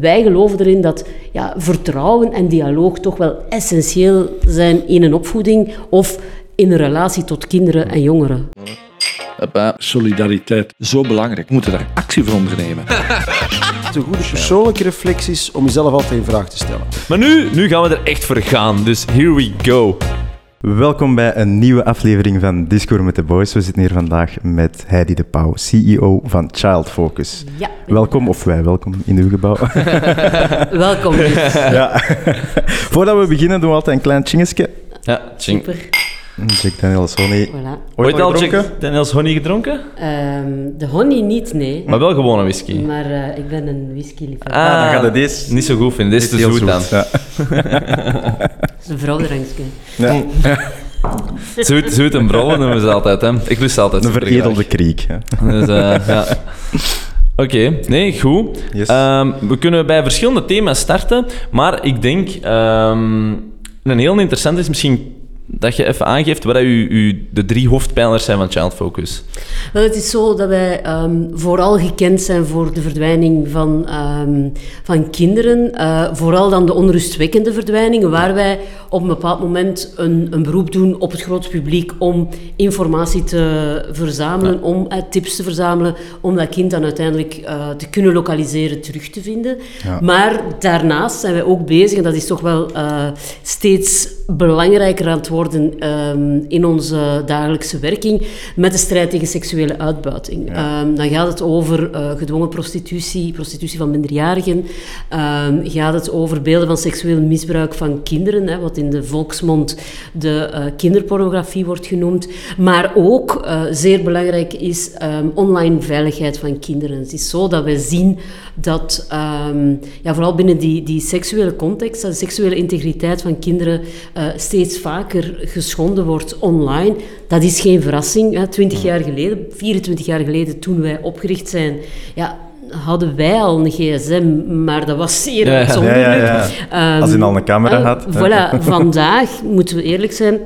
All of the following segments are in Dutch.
Wij geloven erin dat ja, vertrouwen en dialoog toch wel essentieel zijn in een opvoeding of in een relatie tot kinderen en jongeren. Hoppa. Solidariteit. Zo belangrijk. We moeten daar actie voor ondernemen. De goede persoonlijke reflecties om jezelf altijd in vraag te stellen. Maar nu, nu gaan we er echt voor gaan. Dus here we go. Welkom bij een nieuwe aflevering van Discours met de Boys. We zitten hier vandaag met Heidi de Pauw, CEO van Child Focus. Ja, Welkom, of wij welkom in uw gebouw. welkom. dus. ja. Voordat we beginnen doen we altijd een klein chingetje. Ja, ching. Super. Jack Daniels Honey. Voilà. Ooit al gedronken? Jack Daniels honey gedronken? Ehm, de honey niet, nee. Maar wel gewone whisky. Maar eh, ik ben een whisky-liefhebber. Ah, dan gaat het deze- Niet zo goed vinden. Dit is te zoet dan. Ja. Is een vrouwdrankje. Ja. Zoet, zoet en brollen noemen ze altijd, hè. Ik lust altijd Een veredelde kriek. Ja. Dus, eh, ja. Oké, nee, goed. Yes. Ehm, we kunnen bij verschillende thema's starten, maar ik denk ehm, een heel interessant is misschien dat je even aangeeft wat u de drie hoofdpijlers zijn van Child Focus. Wel, het is zo dat wij ehm, vooral gekend zijn voor de verdwijning van, ehm, van kinderen. Eh, vooral dan de onrustwekkende verdwijningen, waar wij op een bepaald moment een, een beroep doen op het grote publiek om informatie te verzamelen, om eh, tips te verzamelen, om dat kind dan uiteindelijk eh, te kunnen lokaliseren, terug te vinden. Maar daarnaast zijn wij ook bezig, en dat is toch wel eh, steeds belangrijker aan het worden ehm, in onze dagelijkse werking, met de strijd tegen seksuele uitbuiting. Ehm, dan gaat het over gedwongen prostitutie, prostitutie van minderjarigen. Ehm, gaat het over beelden van seksueel misbruik van kinderen, hè, wat in de volksmond de eh, kinderpornografie wordt genoemd. Maar ook, eh, zeer belangrijk, is ehm, online veiligheid van kinderen. Het is zo dat we zien dat, ehm, ja, vooral binnen die, die seksuele context, dat de seksuele integriteit van kinderen eh, steeds vaker geschonden wordt online. Dat is geen verrassing. Hè. 20 jaar geleden, 24 jaar geleden, toen wij opgericht zijn, ja, hadden wij al een gsm, maar dat was zeer Ja, uitzonderlijk. Ja, ja, ja. Ehm, Als hij al een camera eh, had. Voilà, vandaag moeten we eerlijk zijn.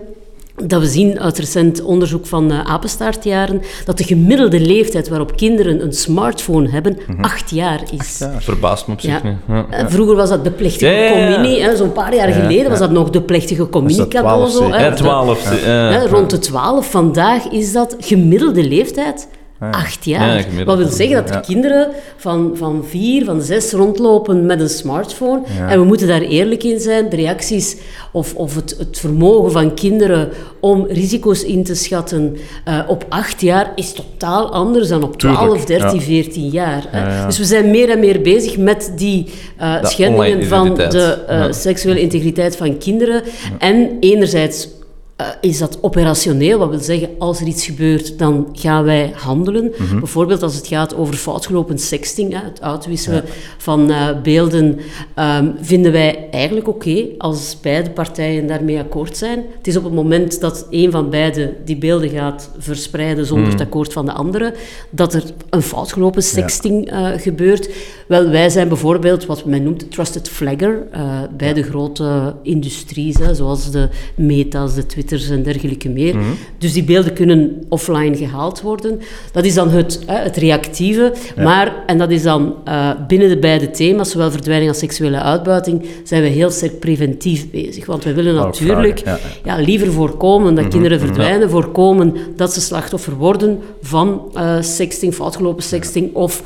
Dat we zien uit recent onderzoek van uh, apenstaartjaren dat de gemiddelde leeftijd waarop kinderen een smartphone hebben, acht jaar is. Verbaast me op zich Ja. niet. Ja. Eh, Vroeger was dat de plechtige Ja, ja, ja. communie. hè. Zo'n paar jaar geleden was dat nog de plechtige communicado. twaalf zo, zeker? hè. Ja, 12. De- ja. hè, rond de 12. Vandaag is dat gemiddelde leeftijd. Acht jaar. Ja. Wat wil zeggen dat Ja. kinderen van, van vier, van zes rondlopen met een smartphone. En we moeten daar eerlijk in zijn. De reacties of, of het, het vermogen van kinderen om risico's in te schatten eh, op acht jaar is totaal anders dan op 12, Tuurlijk, 13, ja. 14 jaar. hè. Dus we zijn meer en meer bezig met die eh, schendingen van de eh, seksuele integriteit van kinderen. En enerzijds eh, is dat operationeel, wat wil zeggen, als er iets gebeurt, dan gaan wij handelen. Mhm. Bijvoorbeeld als het gaat over foutgelopen sexting, hè, het uitwisselen van eh, beelden, ehm, vinden wij eigenlijk oké als beide partijen daarmee akkoord zijn. Het is op het moment dat een van beiden die beelden gaat verspreiden zonder Mhm. het akkoord van de andere, dat er een foutgelopen sexting eh, gebeurt. Wel, wij zijn bijvoorbeeld wat men noemt trusted flagger eh, bij de grote industries, hè, zoals de Meta's, de Twitters en dergelijke meer. Dus die beelden kunnen offline gehaald worden. Dat is dan het, hè, het reactieve. Maar, en dat is dan eh, binnen de beide thema's, zowel verdwijning als seksuele uitbuiting, zijn we heel sterk preventief bezig. Want we willen natuurlijk ja, liever voorkomen dat kinderen verdwijnen, voorkomen dat ze slachtoffer worden van eh, sexting, foutgelopen sexting of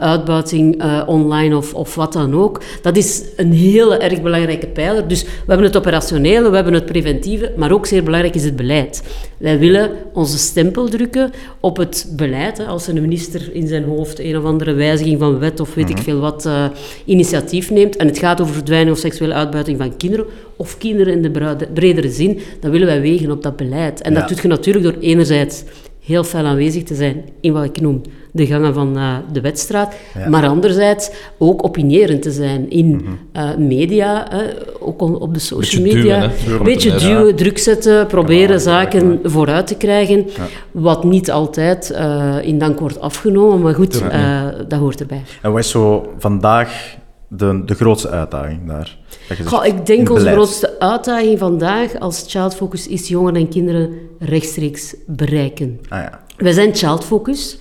uitbuiting eh, online of, of wat dan ook. Dat is een hele erg belangrijke pijler. Dus we hebben het operationele, we hebben het preventieve, maar ook zeer belangrijk is het beleid. Wij willen onze stempel drukken op het beleid. Hè. Als een minister in zijn hoofd een of andere wijziging van wet of weet ik veel wat eh, initiatief neemt en het gaat over verdwijning of seksuele uitbuiting van kinderen, of kinderen in de bredere zin, dan willen wij wegen op dat beleid. En Ja. dat doet je natuurlijk door enerzijds heel fel aanwezig te zijn in wat ik noem de gangen van eh, de wedstrijd, Ja. maar anderzijds ook opinierend te zijn in eh, media, eh, ook on- op de social Beetje media. duwen, hè. Een beetje duwen, druk zetten, proberen Ja, zaken vooruit te krijgen, wat niet altijd eh, in dank wordt afgenomen, maar goed, eh, dat hoort erbij. En wat is zo vandaag de, de grootste uitdaging daar? Goh, ik denk onze beleid. Grootste uitdaging vandaag als Child Focus is jongeren en kinderen rechtstreeks bereiken. Ah ja. Wij zijn Child Focus.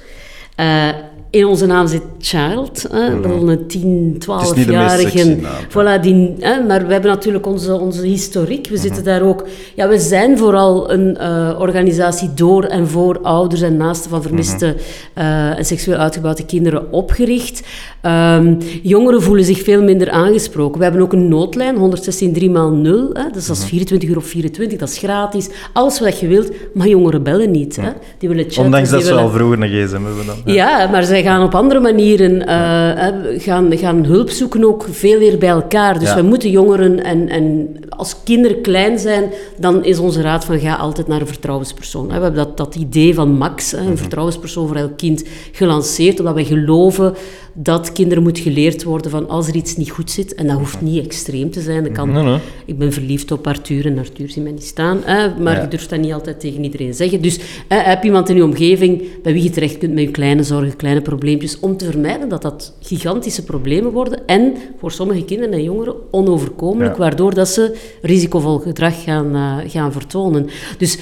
Eh, in onze naam zit child. Hè? Bedoel, een 10, Mhm. Het is niet de meest 12-jarige. sexy naam. Voilà, die, hè? Maar we hebben natuurlijk onze, onze historiek. We zitten daar ook... Ja, we zijn vooral een eh, organisatie door en voor ouders en naasten van vermiste eh, en seksueel uitgebouwde kinderen opgericht. Ehm, jongeren voelen zich veel minder aangesproken. We hebben ook een noodlijn, 116 3 x 0. Hè? Dat is 24 uur op 24, dat is gratis. Alles wat je wilt, maar jongeren bellen niet. Hè? Die willen chatten. Ondanks dat ze willen- al vroeger een gsm hebben dan. ja, maar zij gaan op andere manieren eh, gaan, gaan hulp zoeken ook veel meer bij elkaar. Dus Ja. we moeten jongeren en, en als kinderen klein zijn, dan is onze raad van ga altijd naar een vertrouwenspersoon. We hebben dat, dat idee van Max, een vertrouwenspersoon voor elk kind, gelanceerd, omdat wij geloven dat kinderen moet geleerd worden van als er iets niet goed zit, en dat hoeft niet extreem te zijn. Dat kan, Nee, nee. Ik ben verliefd op Arthur en Arthur ziet mij niet staan, hè, maar Ja. je durft dat niet altijd tegen iedereen zeggen. Dus hè, heb je iemand in je omgeving bij wie je terecht kunt met je kleine zorgen, kleine probleempjes, om te vermijden dat dat gigantische problemen worden en voor sommige kinderen en jongeren onoverkomelijk, Ja. waardoor dat ze risicovol gedrag gaan, eh, gaan vertonen. Dus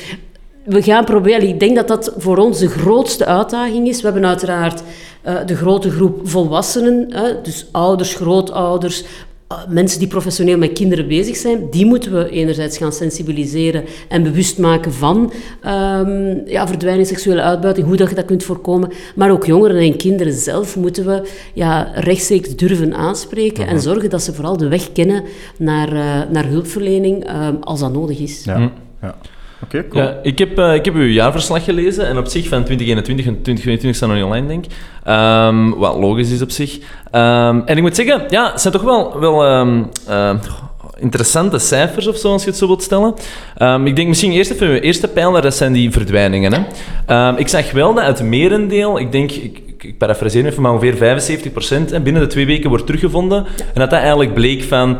we gaan proberen, ik denk dat dat voor ons de grootste uitdaging is. We hebben uiteraard eh, de grote groep volwassenen, hè, dus ouders, grootouders, eh, mensen die professioneel met kinderen bezig zijn, die moeten we enerzijds gaan sensibiliseren en bewust maken van ehm, ja, verdwijning, seksuele uitbuiting, hoe dat je dat kunt voorkomen. Maar ook jongeren en kinderen zelf moeten we ja, rechtstreeks durven aanspreken en zorgen dat ze vooral de weg kennen naar, eh, naar hulpverlening ehm, als dat nodig is. Ja. ja. Oké, cool. Ja, ik, heb, eh, ik heb uw jaarverslag gelezen en op zich van 2021 en 2022 staan nog niet online, denk ik. Ehm, wat logisch is op zich. Ehm, en ik moet zeggen, ja, het zijn toch wel, wel ehm, interessante cijfers of zo, als je het zo wilt stellen. Ehm, ik denk misschien eerst even, uw eerste pijler, dat zijn die verdwijningen. Hè. Ehm, ik zag wel dat het merendeel, ik denk, ik, ik, ik parafraseer even, maar ongeveer 75% en binnen de twee weken wordt teruggevonden. En dat dat eigenlijk bleek van...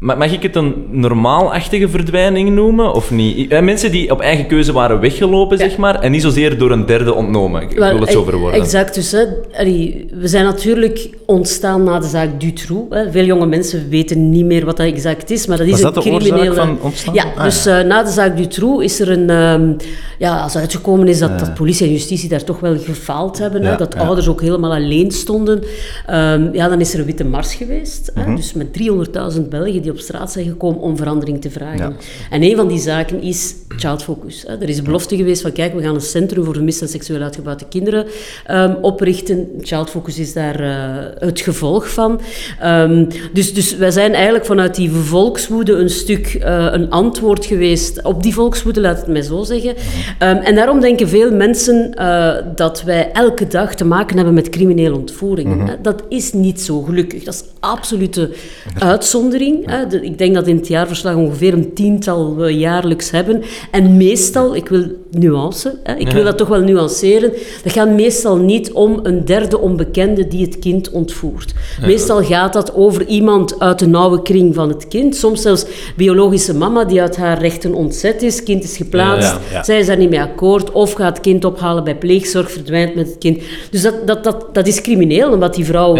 Ma- Mag ik het een normaalachtige verdwijning noemen, of niet? Eh, Mensen die op eigen keuze waren weggelopen, zeg maar, en niet zozeer door een derde ontnomen. Ik wil het zo e- verwoorden. Exact. Dus, hè, allee, we zijn natuurlijk ontstaan na de zaak Dutroux. Hè. Veel jonge mensen weten niet meer wat dat exact is, maar dat is Was een dat de oorzaak criminele... van ontstaan? Ja, Ah, dus eh, na de zaak Dutroux is er een... ehm, ja, als uitgekomen is dat, dat politie en justitie daar toch wel gefaald hebben. Hè, Ja, dat ja. ouders ook helemaal alleen stonden. Ehm, ja, dan is er een witte mars geweest. Mhm. Hè, dus met 300.000 Belgen die op straat zijn gekomen om verandering te vragen. Ja. En een van die zaken is Child Focus. Er is een belofte geweest van, kijk, we gaan een centrum voor vermiste en seksueel uitgebouwde kinderen ehm, oprichten. Child Focus is daar eh, het gevolg van. Ehm, dus, dus wij zijn eigenlijk vanuit die volkswoede een stuk eh, een antwoord geweest op die volkswoede, laat het mij zo zeggen. Ehm, en daarom denken veel mensen eh, dat wij elke dag te maken hebben met criminele ontvoeringen. hè. Dat is niet zo, gelukkig. Dat is absolute uitzondering. Hè. De- ik denk dat in het jaarverslag ongeveer een tiental we jaarlijks hebben. En meestal, ik wil nuance, hè, ik wil dat toch wel nuanceren, dat gaat meestal niet om een derde onbekende die het kind ontvoert. Meestal gaat dat over iemand uit de nauwe kring van het kind. Soms zelfs biologische mama die uit haar rechten ontzet is, kind is geplaatst, Ja, zij is daar niet mee akkoord, of gaat het kind ophalen bij pleegzorg, verdwijnt met het kind. Dus dat, dat, dat, dat is crimineel, omdat die vrouw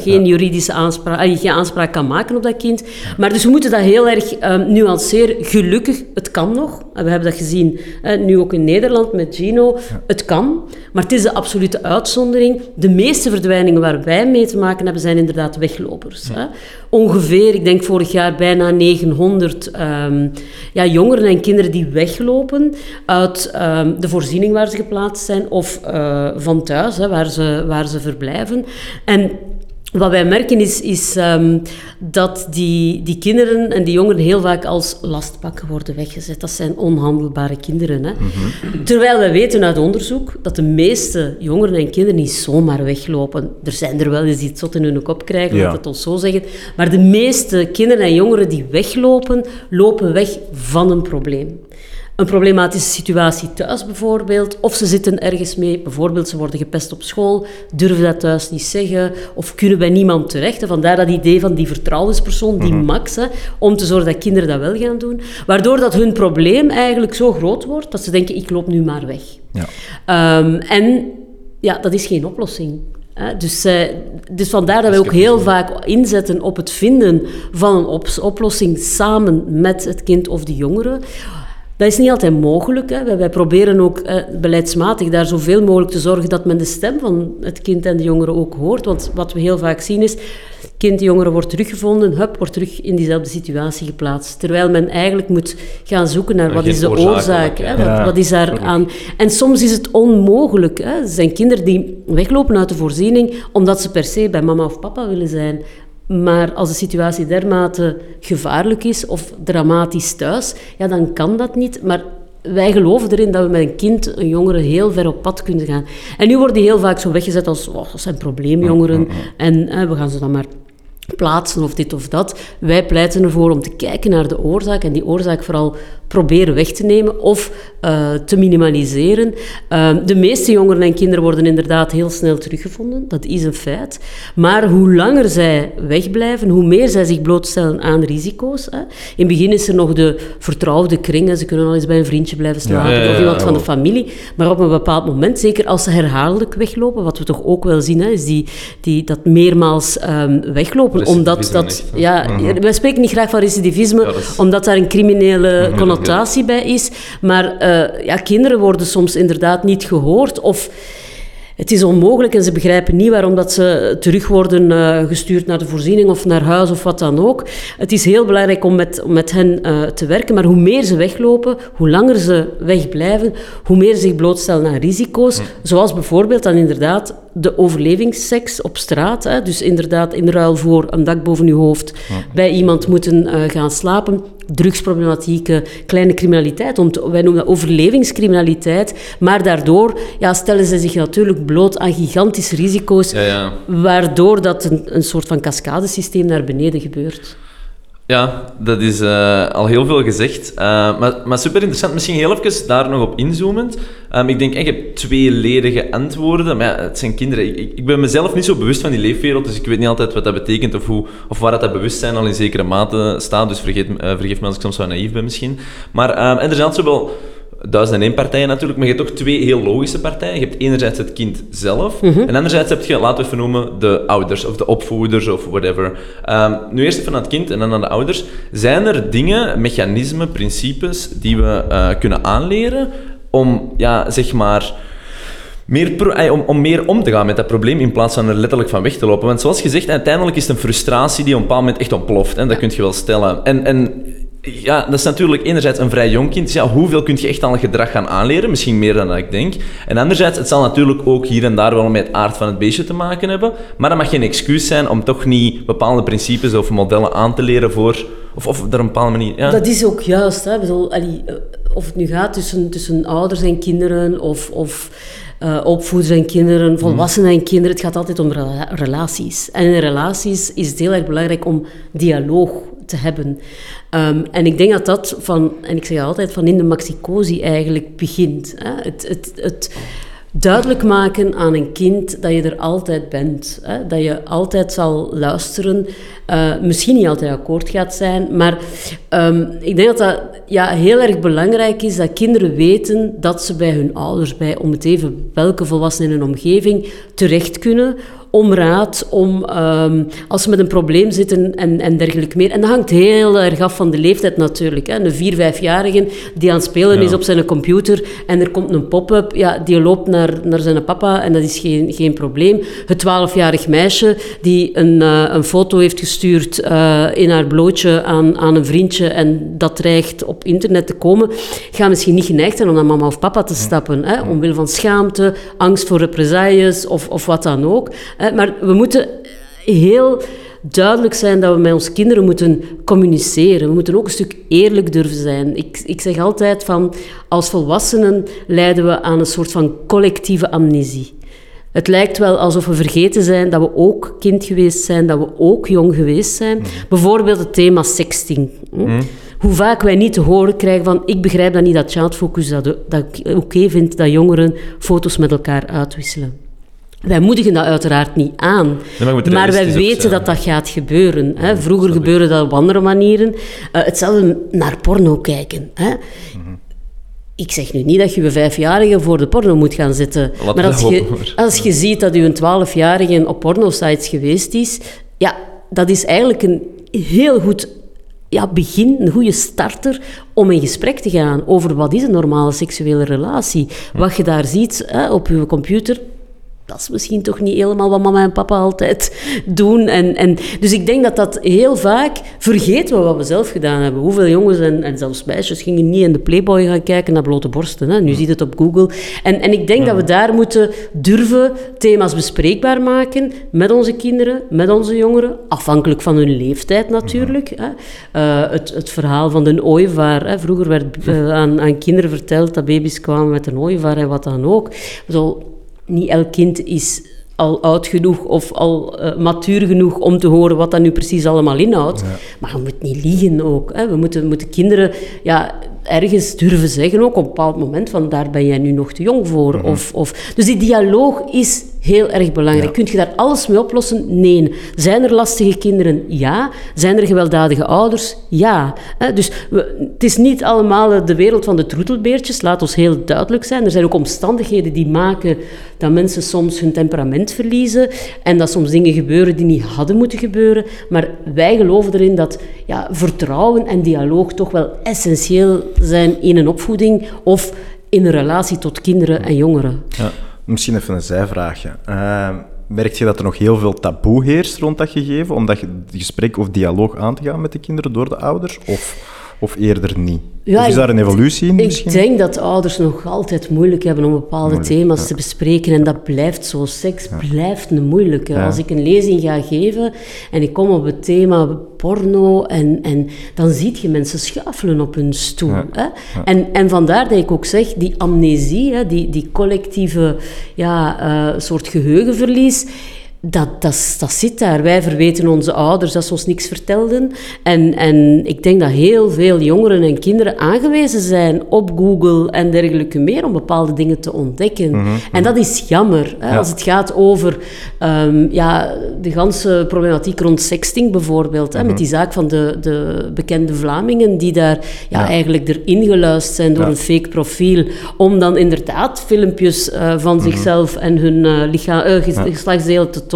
geen juridische aanspraak, geen aanspraak kan maken op dat kind. Maar dus we moeten dat heel erg eh, nuanceren. Gelukkig, het kan nog. We hebben dat gezien, eh, nu ook in Nederland met Gino. Het kan, maar het is de absolute uitzondering. De meeste verdwijningen waar wij mee te maken hebben, zijn inderdaad weglopers. Hè. Ongeveer, ik denk vorig jaar bijna 900 ehm, ja, jongeren en kinderen die weglopen uit ehm, de voorziening waar ze geplaatst zijn of eh, van thuis, hè, waar, ze, waar ze verblijven. En wat wij merken is, is ehm, dat die, die kinderen en die jongeren heel vaak als lastpakken worden weggezet. Dat zijn onhandelbare kinderen. Hè? Terwijl wij weten uit onderzoek dat de meeste jongeren en kinderen niet zomaar weglopen. Er zijn er wel eens die het zot in hun kop krijgen, Ja. laat het ons zo zeggen. Maar de meeste kinderen en jongeren die weglopen, lopen weg van een probleem. Een problematische situatie thuis bijvoorbeeld, of ze zitten ergens mee, bijvoorbeeld ze worden gepest op school, durven dat thuis niet zeggen, of kunnen bij niemand terecht. En vandaar dat idee van die vertrouwenspersoon, die max, hè, om te zorgen dat kinderen dat wel gaan doen. Waardoor dat hun probleem eigenlijk zo groot wordt, dat ze denken, ik loop nu maar weg. Ja. Ehm, en ja, dat is geen oplossing. Hè. Dus, eh, dus vandaar dat we ook heel vaak inzetten op het vinden van een op- oplossing samen met het kind of de jongere. Dat is niet altijd mogelijk. Hè. Wij, wij proberen ook eh, beleidsmatig daar zoveel mogelijk te zorgen dat men de stem van het kind en de jongere ook hoort. Want wat we heel vaak zien is, kind, de jongere wordt teruggevonden, hup, wordt terug in diezelfde situatie geplaatst. Terwijl men eigenlijk moet gaan zoeken naar wat geen is de oorzaak, hè, ja. wat, wat is daar aan. En soms is het onmogelijk. Hè. Er zijn kinderen die weglopen uit de voorziening omdat ze per se bij mama of papa willen zijn. Maar als de situatie dermate gevaarlijk is of dramatisch thuis, ja, dan kan dat niet. Maar wij geloven erin dat we met een kind, een jongere, heel ver op pad kunnen gaan. En nu worden die heel vaak zo weggezet als, oh, dat zijn probleemjongeren. En eh, we gaan ze dan maar plaatsen of dit of dat. Wij pleiten ervoor om te kijken naar de oorzaak en die oorzaak vooral proberen weg te nemen of eh, te minimaliseren. Uh, de meeste jongeren en kinderen worden inderdaad heel snel teruggevonden, dat is een feit. Maar hoe langer zij wegblijven, hoe meer zij zich blootstellen aan risico's. Hè. In het begin is er nog de vertrouwde kring, ze kunnen al eens bij een vriendje blijven slapen Ja, ja, ja, of iemand ja. van de familie. Maar op een bepaald moment, zeker als ze herhaaldelijk weglopen, wat we toch ook wel zien, hè, is die, die, dat meermaals ehm, weglopen. Omdat dat, echt, hè. ja, Wij spreken niet graag van recidivisme, Ja, dat is- omdat daar een criminele connotatie bij is. Maar eh, ja, kinderen worden soms inderdaad niet gehoord of... Het is onmogelijk en ze begrijpen niet waarom dat ze terug worden eh, gestuurd naar de voorziening of naar huis of wat dan ook. Het is heel belangrijk om met, om met hen eh, te werken, maar hoe meer ze weglopen, hoe langer ze wegblijven, hoe meer ze zich blootstellen aan risico's. Zoals bijvoorbeeld dan inderdaad de overlevingsseks op straat. Hè. Dus inderdaad in ruil voor een dak boven je hoofd bij iemand moeten eh, gaan slapen. Drugsproblematieken, kleine criminaliteit. Om te- wij noemen dat overlevingscriminaliteit. Maar daardoor ja, stellen ze zich natuurlijk bloot aan gigantische risico's. Ja, ja. Waardoor dat een, een soort van cascadesysteem naar beneden gebeurt. Ja, dat is eh, al heel veel gezegd. Eh, maar, maar super interessant. Misschien heel even daar nog op inzoomend. Ehm, ik denk, ik heb twee ledige antwoorden. Maar ja, het zijn kinderen. Ik, ik ben mezelf niet zo bewust van die leefwereld, dus ik weet niet altijd wat dat betekent of, hoe, of waar dat, bewustzijn al in zekere mate staat. Dus vergeet, eh, vergeef me als ik soms wat naïef ben misschien. Maar ehm, en er zijn altijd zo wel duizend en één partijen natuurlijk, maar je hebt toch twee heel logische partijen. Je hebt enerzijds het kind zelf, en anderzijds heb je, laten we even noemen, de ouders of de opvoeders of whatever. Ehm, nu eerst even naar het kind en dan naar de ouders. Zijn er dingen, mechanismen, principes die we eh, kunnen aanleren om, ja, zeg maar meer pro- eh, om, om meer om te gaan met dat probleem in plaats van er letterlijk van weg te lopen. Want zoals gezegd, uiteindelijk is het een frustratie die op een bepaald moment echt ontploft. Hè? Dat kun je wel stellen. En, en ja, dat is natuurlijk enerzijds een vrij jong kind. Dus ja, hoeveel kun je echt aan het gedrag gaan aanleren? Misschien meer dan dat ik denk. En anderzijds, het zal natuurlijk ook hier en daar wel met het aard van het beestje te maken hebben. Maar dat mag geen excuus zijn om toch niet bepaalde principes of modellen aan te leren voor... Of, of er een bepaalde manier... Ja. Dat is ook juist. Hè. Bedoel, allee, eh, of het nu gaat tussen, tussen ouders en kinderen of, of eh, opvoeders en kinderen, volwassenen en kinderen. Het gaat altijd om rela- relaties. En in relaties is het heel erg belangrijk om dialoog te hebben. Ehm, en ik denk dat dat van, en ik zeg altijd, van in de maxicosi eigenlijk begint. Hè. Het, het, het duidelijk maken aan een kind dat je er altijd bent. Hè. Dat je altijd zal luisteren. eh, misschien niet altijd akkoord gaat zijn, maar ehm, ik denk dat dat ja, heel erg belangrijk is dat kinderen weten dat ze bij hun ouders, bij om het even welke volwassenen in hun omgeving, terecht kunnen om raad, om ehm, als ze met een probleem zitten en, en dergelijke meer. En dat hangt heel erg af van de leeftijd natuurlijk. Hè. Een vier, vijfjarige die aan het spelen Ja. is op zijn computer en er komt een pop-up, ja, die loopt naar, naar zijn papa en dat is geen, geen probleem. Het twaalfjarig meisje die een, eh, een foto heeft gestuurd eh, in haar blootje aan, aan een vriendje en dat dreigt op internet te komen, gaat misschien niet geneigd zijn om naar mama of papa te stappen. Hè, omwille van schaamte, angst voor represailles of, of wat dan ook. Maar we moeten heel duidelijk zijn dat we met onze kinderen moeten communiceren. We moeten ook een stuk eerlijk durven zijn. Ik, ik zeg altijd van, als volwassenen lijden we aan een soort van collectieve amnesie. Het lijkt wel alsof we vergeten zijn dat we ook kind geweest zijn, dat we ook jong geweest zijn. Bijvoorbeeld het thema sexting. hm. Hoe vaak wij niet te horen krijgen van ik begrijp dat niet dat Childfocus dat, dat ik oké vindt dat jongeren foto's met elkaar uitwisselen. Wij moedigen dat uiteraard niet aan. maar wij weten zijn. dat dat gaat gebeuren. Hè. Vroeger gebeurde dat op andere manieren. Eh, hetzelfde naar porno kijken. Hè. Ik zeg nu niet dat je je vijfjarige voor de porno moet gaan zitten. Maar als je, als je ziet dat je een twaalfjarige op pornosites geweest is, ja, dat is eigenlijk een heel goed ja, begin, een goede starter om in gesprek te gaan over wat is een normale seksuele relatie. Wat je daar ziet hè, op je computer, dat is misschien toch niet helemaal wat mama en papa altijd doen. En, en, dus ik denk dat dat heel vaak vergeten we wat we zelf gedaan hebben. Hoeveel jongens en, en zelfs meisjes gingen niet in de Playboy gaan kijken naar blote borsten. Hè? Nu ziet het op Google. En, en ik denk dat we daar moeten durven thema's bespreekbaar maken met onze kinderen, met onze jongeren, afhankelijk van hun leeftijd natuurlijk. Hè? Uh, het, het verhaal van de ooievaar. Hè? Vroeger werd uh, aan, aan kinderen verteld dat baby's kwamen met een ooievaar en wat dan ook. Zo, niet elk kind is al oud genoeg of al uh, matuur genoeg om te horen wat dat nu precies allemaal inhoudt. Ja. Maar je moet niet liegen ook. Hè. We moeten, moeten kinderen ja, ergens durven zeggen, ook op een bepaald moment, van daar ben jij nu nog te jong voor. Mhm. of, of, dus die dialoog is heel erg belangrijk. Kun je daar alles mee oplossen? Nee. Zijn er lastige kinderen? Ja. Zijn er gewelddadige ouders? Ja. Dus we, het is niet allemaal de wereld van de troetelbeertjes, laat ons heel duidelijk zijn. Er zijn ook omstandigheden die maken dat mensen soms hun temperament verliezen en dat soms dingen gebeuren die niet hadden moeten gebeuren. Maar wij geloven erin dat ja, vertrouwen en dialoog toch wel essentieel zijn in een opvoeding of in een relatie tot kinderen en jongeren. Ja. Misschien even een zijvraagje. Uh, merk je dat er nog heel veel taboe heerst rond dat gegeven, om dat gesprek of dialoog aan te gaan met de kinderen door de ouders? Of, of eerder niet? Ja, of is daar een evolutie in ik misschien? Ik denk dat ouders nog altijd moeilijk hebben om bepaalde moeilijk, thema's ja. te bespreken. En dat blijft zo. Seks ja. blijft een moeilijke. Als ik een lezing ga geven en ik kom op het thema porno, en, en dan zie je mensen schuifelen op hun stoel. Hè? En, en vandaar dat ik ook zeg, die amnesie, hè, die, die collectieve ja, uh, soort geheugenverlies dat, dat, dat zit daar. Wij verweten onze ouders dat ze ons niks vertelden. En, en ik denk dat heel veel jongeren en kinderen aangewezen zijn op Google en dergelijke meer om bepaalde dingen te ontdekken. Mm -hmm. En dat is jammer. Hè, ja. Als het gaat over um, ja, de ganse problematiek rond sexting bijvoorbeeld. Hè, mm -hmm. Met die zaak van de, de bekende Vlamingen die daar ja, ja. eigenlijk erin geluisterd zijn door ja. een fake profiel. Om dan inderdaad filmpjes uh, van mm -hmm. zichzelf en hun uh, lichaam, uh, geslachtsdelen te tonen.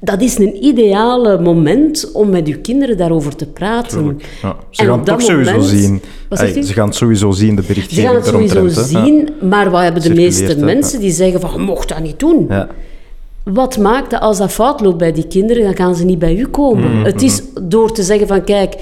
Dat is een ideale moment om met uw kinderen daarover te praten. Ja, ze gaan het toch sowieso zien. Ay, ze gaan het sowieso zien, de berichtgeving Ze gaan het sowieso zien, maar wat hebben de meeste mensen die zeggen van, je mocht dat niet doen. Ja. Wat maakt dat als dat fout loopt bij die kinderen, dan gaan ze niet bij u komen. Mm -hmm. Het is door te zeggen van, kijk,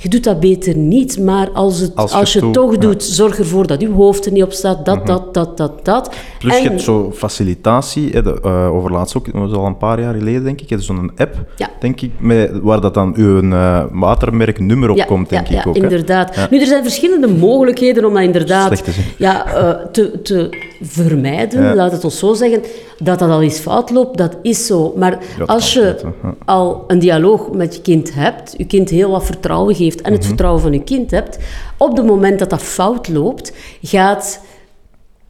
je doet dat beter niet, maar als, het, als je, als je het toch ja. doet, zorg ervoor dat je hoofd er niet op staat, dat, mm -hmm. dat, dat, dat, dat. Plus en, je hebt zo facilitatie, hè, de, uh, over laatst ook, dat was al een paar jaar geleden denk ik, zo'n app, ja. denk ik, met, waar dat dan uw uh, watermerknummer op ja, komt, denk ik ook. Ja, inderdaad. Nu, er zijn verschillende mogelijkheden om dat inderdaad te, ja, uh, te, te vermijden, laat het ons zo zeggen. Dat dat al eens fout loopt, dat is zo. Maar als je al een dialoog met je kind hebt, je kind heel wat vertrouwen geeft, en het Mhm. vertrouwen van je kind hebt, op het moment dat dat fout loopt, gaat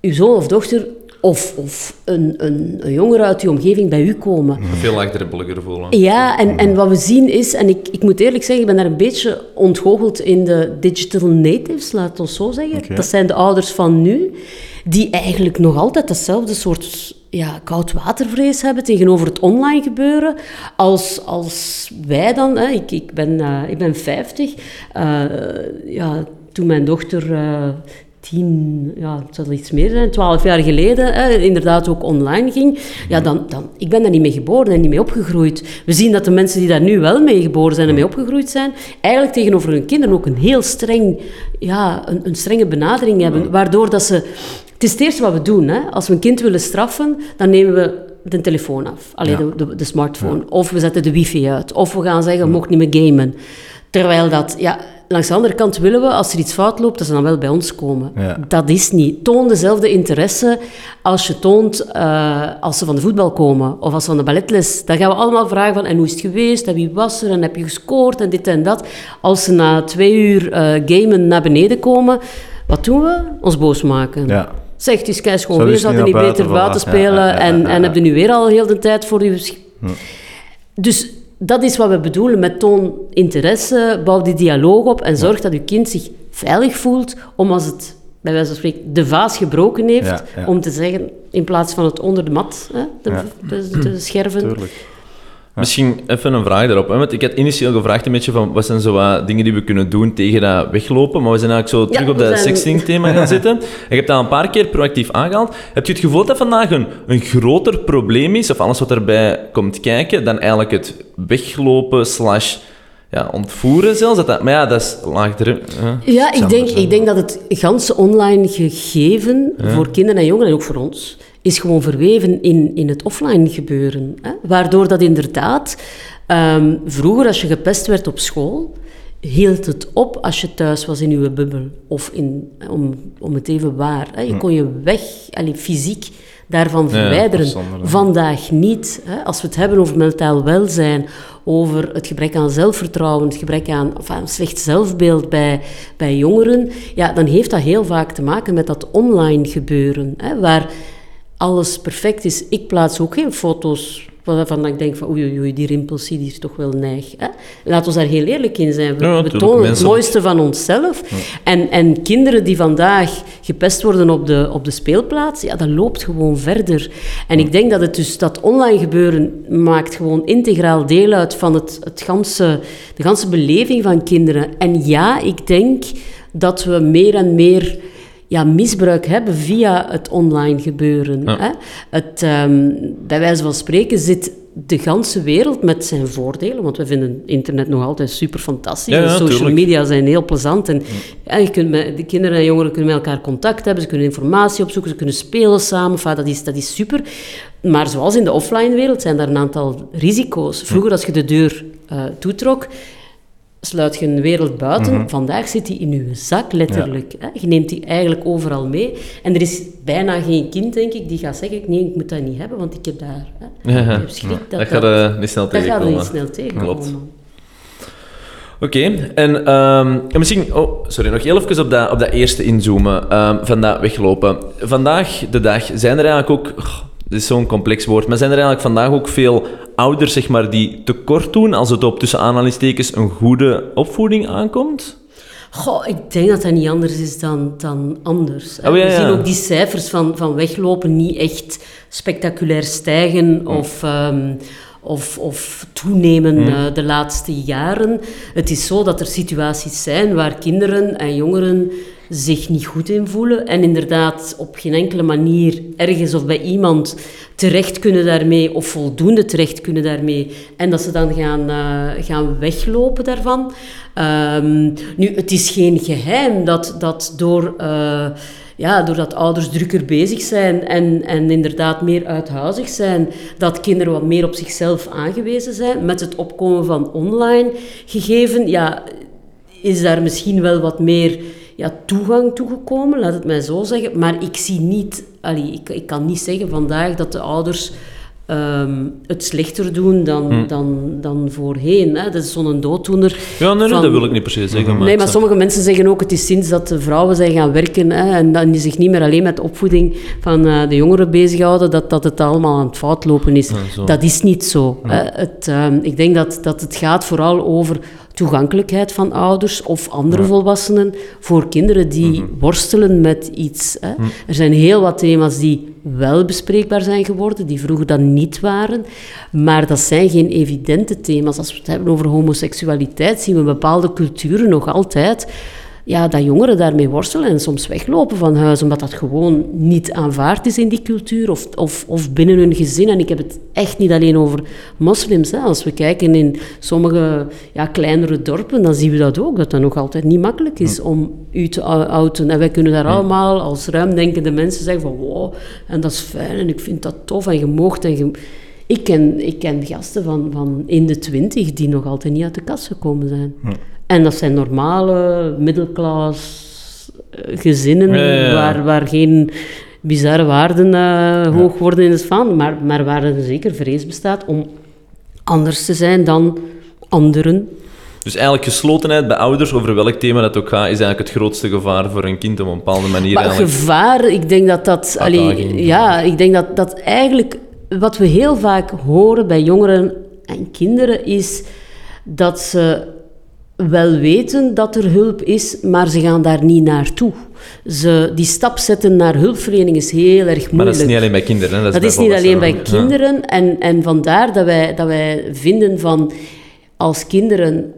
uw zoon of dochter of, of een, een, een jongere uit uw omgeving bij u komen. Veel laagdrempeliger voelen. Ja, en, en wat we zien is, en ik, ik moet eerlijk zeggen, ik ben daar een beetje ontgoocheld in de digital natives, laat het ons zo zeggen. Okay. Dat zijn de ouders van nu, die eigenlijk nog altijd hetzelfde soort ja, koudwatervrees hebben tegenover het online gebeuren, als, als wij dan, hè, ik, ik, ben, uh, ik ben 50, uh, ja, toen mijn dochter uh, tien, ja, het iets meer zijn, twaalf jaar geleden, hè, inderdaad ook online ging, ja, dan, dan, ik ben daar niet mee geboren en niet mee opgegroeid. We zien dat de mensen die daar nu wel mee geboren zijn en mee opgegroeid zijn, eigenlijk tegenover hun kinderen ook een heel streng, ja, een, een strenge benadering hebben, waardoor dat ze... Het is het eerste wat we doen. Hè. Als we een kind willen straffen, dan nemen we de telefoon af. Alleen Ja. de, de, de smartphone. Of we zetten de wifi uit. Of we gaan zeggen, je mocht niet meer gamen. Terwijl dat... Ja, langs de andere kant willen we, als er iets fout loopt, dat ze dan wel bij ons komen. Ja. Dat is niet. Toon dezelfde interesse als je toont uh, als ze van de voetbal komen. Of als ze van de balletles. Dan gaan we allemaal vragen van, en hoe is het geweest? En wie was er? En heb je gescoord? En dit en dat. Als ze na twee uur uh, gamen naar beneden komen... Wat doen we? Ons boos maken. Ja. Zeg, het is kei schoon weer, dus zouden niet beter buiten spelen Ja, en, en heb je nu weer al heel de tijd voor je... Dus dat is wat we bedoelen met toon interesse, bouw die dialoog op en zorg dat je kind zich veilig voelt om als het, bij wijze van spreken, de vaas gebroken heeft, om te zeggen, in plaats van het onder de mat hè, te, Ja. te, te scherven, Tuurlijk. Misschien even een vraag daarop. Hè? Want ik had initieel gevraagd een beetje van wat zijn zo wat dingen die we kunnen doen tegen dat weglopen, maar we zijn eigenlijk zo terug op dat zijn- sexting-thema gaan zitten. En je hebt dat een paar keer proactief aangehaald. Heb je het gevoel dat vandaag een, een groter probleem is, of alles wat erbij komt kijken, dan eigenlijk het weglopen slash ja, ontvoeren zelfs? Dat dat, maar ja, dat is laagdrempelig. Ja, ik denk, ik denk dat het ganse online gegeven voor kinderen en jongeren en ook voor ons is gewoon verweven in, in het offline gebeuren. Hè? Waardoor dat inderdaad, ehm, vroeger als je gepest werd op school, hield het op als je thuis was in je bubbel. Of in, om, om het even waar. Hè? Je kon je weg, allee, fysiek, daarvan verwijderen. Vandaag niet. Hè? Als we het hebben over mentaal welzijn, over het gebrek aan zelfvertrouwen, het gebrek aan slecht zelfbeeld bij, bij jongeren, ja, dan heeft dat heel vaak te maken met dat online gebeuren. Hè? Waar alles perfect is. Ik plaats ook geen foto's waarvan ik denk van oei, oei, die rimpels zie die is toch wel neig. Hè? Laat ons daar heel eerlijk in zijn. We, Ja, we tonen het mooiste van onszelf. En, en kinderen die vandaag gepest worden op de, op de speelplaats, ja, dat loopt gewoon verder. En ik denk dat het dus dat online gebeuren maakt gewoon integraal deel uit van het, het ganse, de ganse beleving van kinderen. En ja, ik denk dat we meer en meer ja, misbruik hebben via het online gebeuren. Ja. Hè? Het, ehm, bij wijze van spreken zit de ganse wereld met zijn voordelen, want we vinden internet nog altijd super fantastisch. Ja, ja, en social tuurlijk. media zijn heel plezant. En, ja, je kunt met, de kinderen en jongeren kunnen met elkaar contact hebben, ze kunnen informatie opzoeken, ze kunnen spelen samen. Enfin, dat, is, dat is super. Maar zoals in de offline wereld zijn daar een aantal risico's. Vroeger, als je de deur eh, toetrok, sluit je een wereld buiten. Mhm. Vandaag zit die in je zak, letterlijk. Je neemt die eigenlijk overal mee. En er is bijna geen kind, denk ik, die gaat zeggen... Nee, ik moet dat niet hebben, want ik heb daar... Hè? Ja, Ik heb schrik Dat, dat gaat dat- eh, niet snel Dat gaat er tegenkomen. niet snel tegenkomen. Klopt. Oké, en, ehm, en misschien... Oh, sorry, nog heel even op dat, op dat eerste inzoomen ehm, van dat weglopen. Vandaag de dag zijn er eigenlijk ook... oh, dit is zo'n complex woord, maar zijn er eigenlijk vandaag ook veel ouders zeg maar, die tekort doen als het op tussen aanhalingstekens een goede opvoeding aankomt? Goh, ik denk dat dat niet anders is dan, dan anders. Oh, ja, We zien ook die cijfers van, van weglopen niet echt spectaculair stijgen of, ehm, of, of toenemen eh, de laatste jaren. Het is zo dat er situaties zijn waar kinderen en jongeren zich niet goed in voelen en inderdaad op geen enkele manier ergens of bij iemand terecht kunnen daarmee of voldoende terecht kunnen daarmee en dat ze dan gaan, eh, gaan weglopen daarvan. Ehm, nu, het is geen geheim dat, dat door, eh, ja, doordat ouders drukker bezig zijn en, en inderdaad meer uithuizig zijn, dat kinderen wat meer op zichzelf aangewezen zijn. Met het opkomen van online gegeven, ja, is daar misschien wel wat meer ja, toegang toegekomen, laat het mij zo zeggen. Maar ik zie niet, allee, ik, ik kan niet zeggen vandaag dat de ouders ehm, het slechter doen dan, dan, dan voorheen. Hè. Dat is zo'n dooddoener. Ja, nee, nee, van- dat wil ik niet per se zeggen. Maar Nee, maar sommige mensen zeggen ook, het is sinds dat de vrouwen zijn gaan werken hè, en dat die zich niet meer alleen met de opvoeding van eh, de jongeren bezighouden, dat, dat het allemaal aan het fout lopen is. dat is niet zo. hè. Het, ehm, ik denk dat, dat het gaat vooral over toegankelijkheid van ouders of andere volwassenen voor kinderen die worstelen met iets. Hè. Er zijn heel wat thema's die wel bespreekbaar zijn geworden, die vroeger dan niet waren. Maar dat zijn geen evidente thema's. Als we het hebben over homoseksualiteit, zien we bepaalde culturen nog altijd ja, dat jongeren daarmee worstelen en soms weglopen van huis, omdat dat gewoon niet aanvaard is in die cultuur of, of, of binnen hun gezin. En ik heb het echt niet alleen over moslims. Hè. Als we kijken in sommige ja, kleinere dorpen, dan zien we dat ook, dat dat nog altijd niet makkelijk is om u te ou- outen. En wij kunnen daar allemaal als ruimdenkende mensen zeggen van wow, en dat is fijn en ik vind dat tof en gemoogd en ik ken, ik ken gasten van, van in de twintig die nog altijd niet uit de kast gekomen zijn. En dat zijn normale, middelklas eh, gezinnen Ja, ja, ja. Waar, waar geen bizarre waarden eh, hoog worden in het vaan, maar, maar waar er zeker vrees bestaat om anders te zijn dan anderen. Dus eigenlijk geslotenheid bij ouders, over welk thema dat ook gaat, is eigenlijk het grootste gevaar voor een kind op een bepaalde manier. Maar gevaar, ik denk dat dat... allee, ja, ik denk dat dat eigenlijk... Wat we heel vaak horen bij jongeren en kinderen is dat ze wel weten dat er hulp is, maar ze gaan daar niet naartoe. Ze, die stap zetten naar hulpverlening is heel erg moeilijk. Maar dat is niet alleen bij kinderen. Hè? Dat is niet alleen bij. Ja. kinderen. En, en vandaar dat wij, dat wij vinden van als kinderen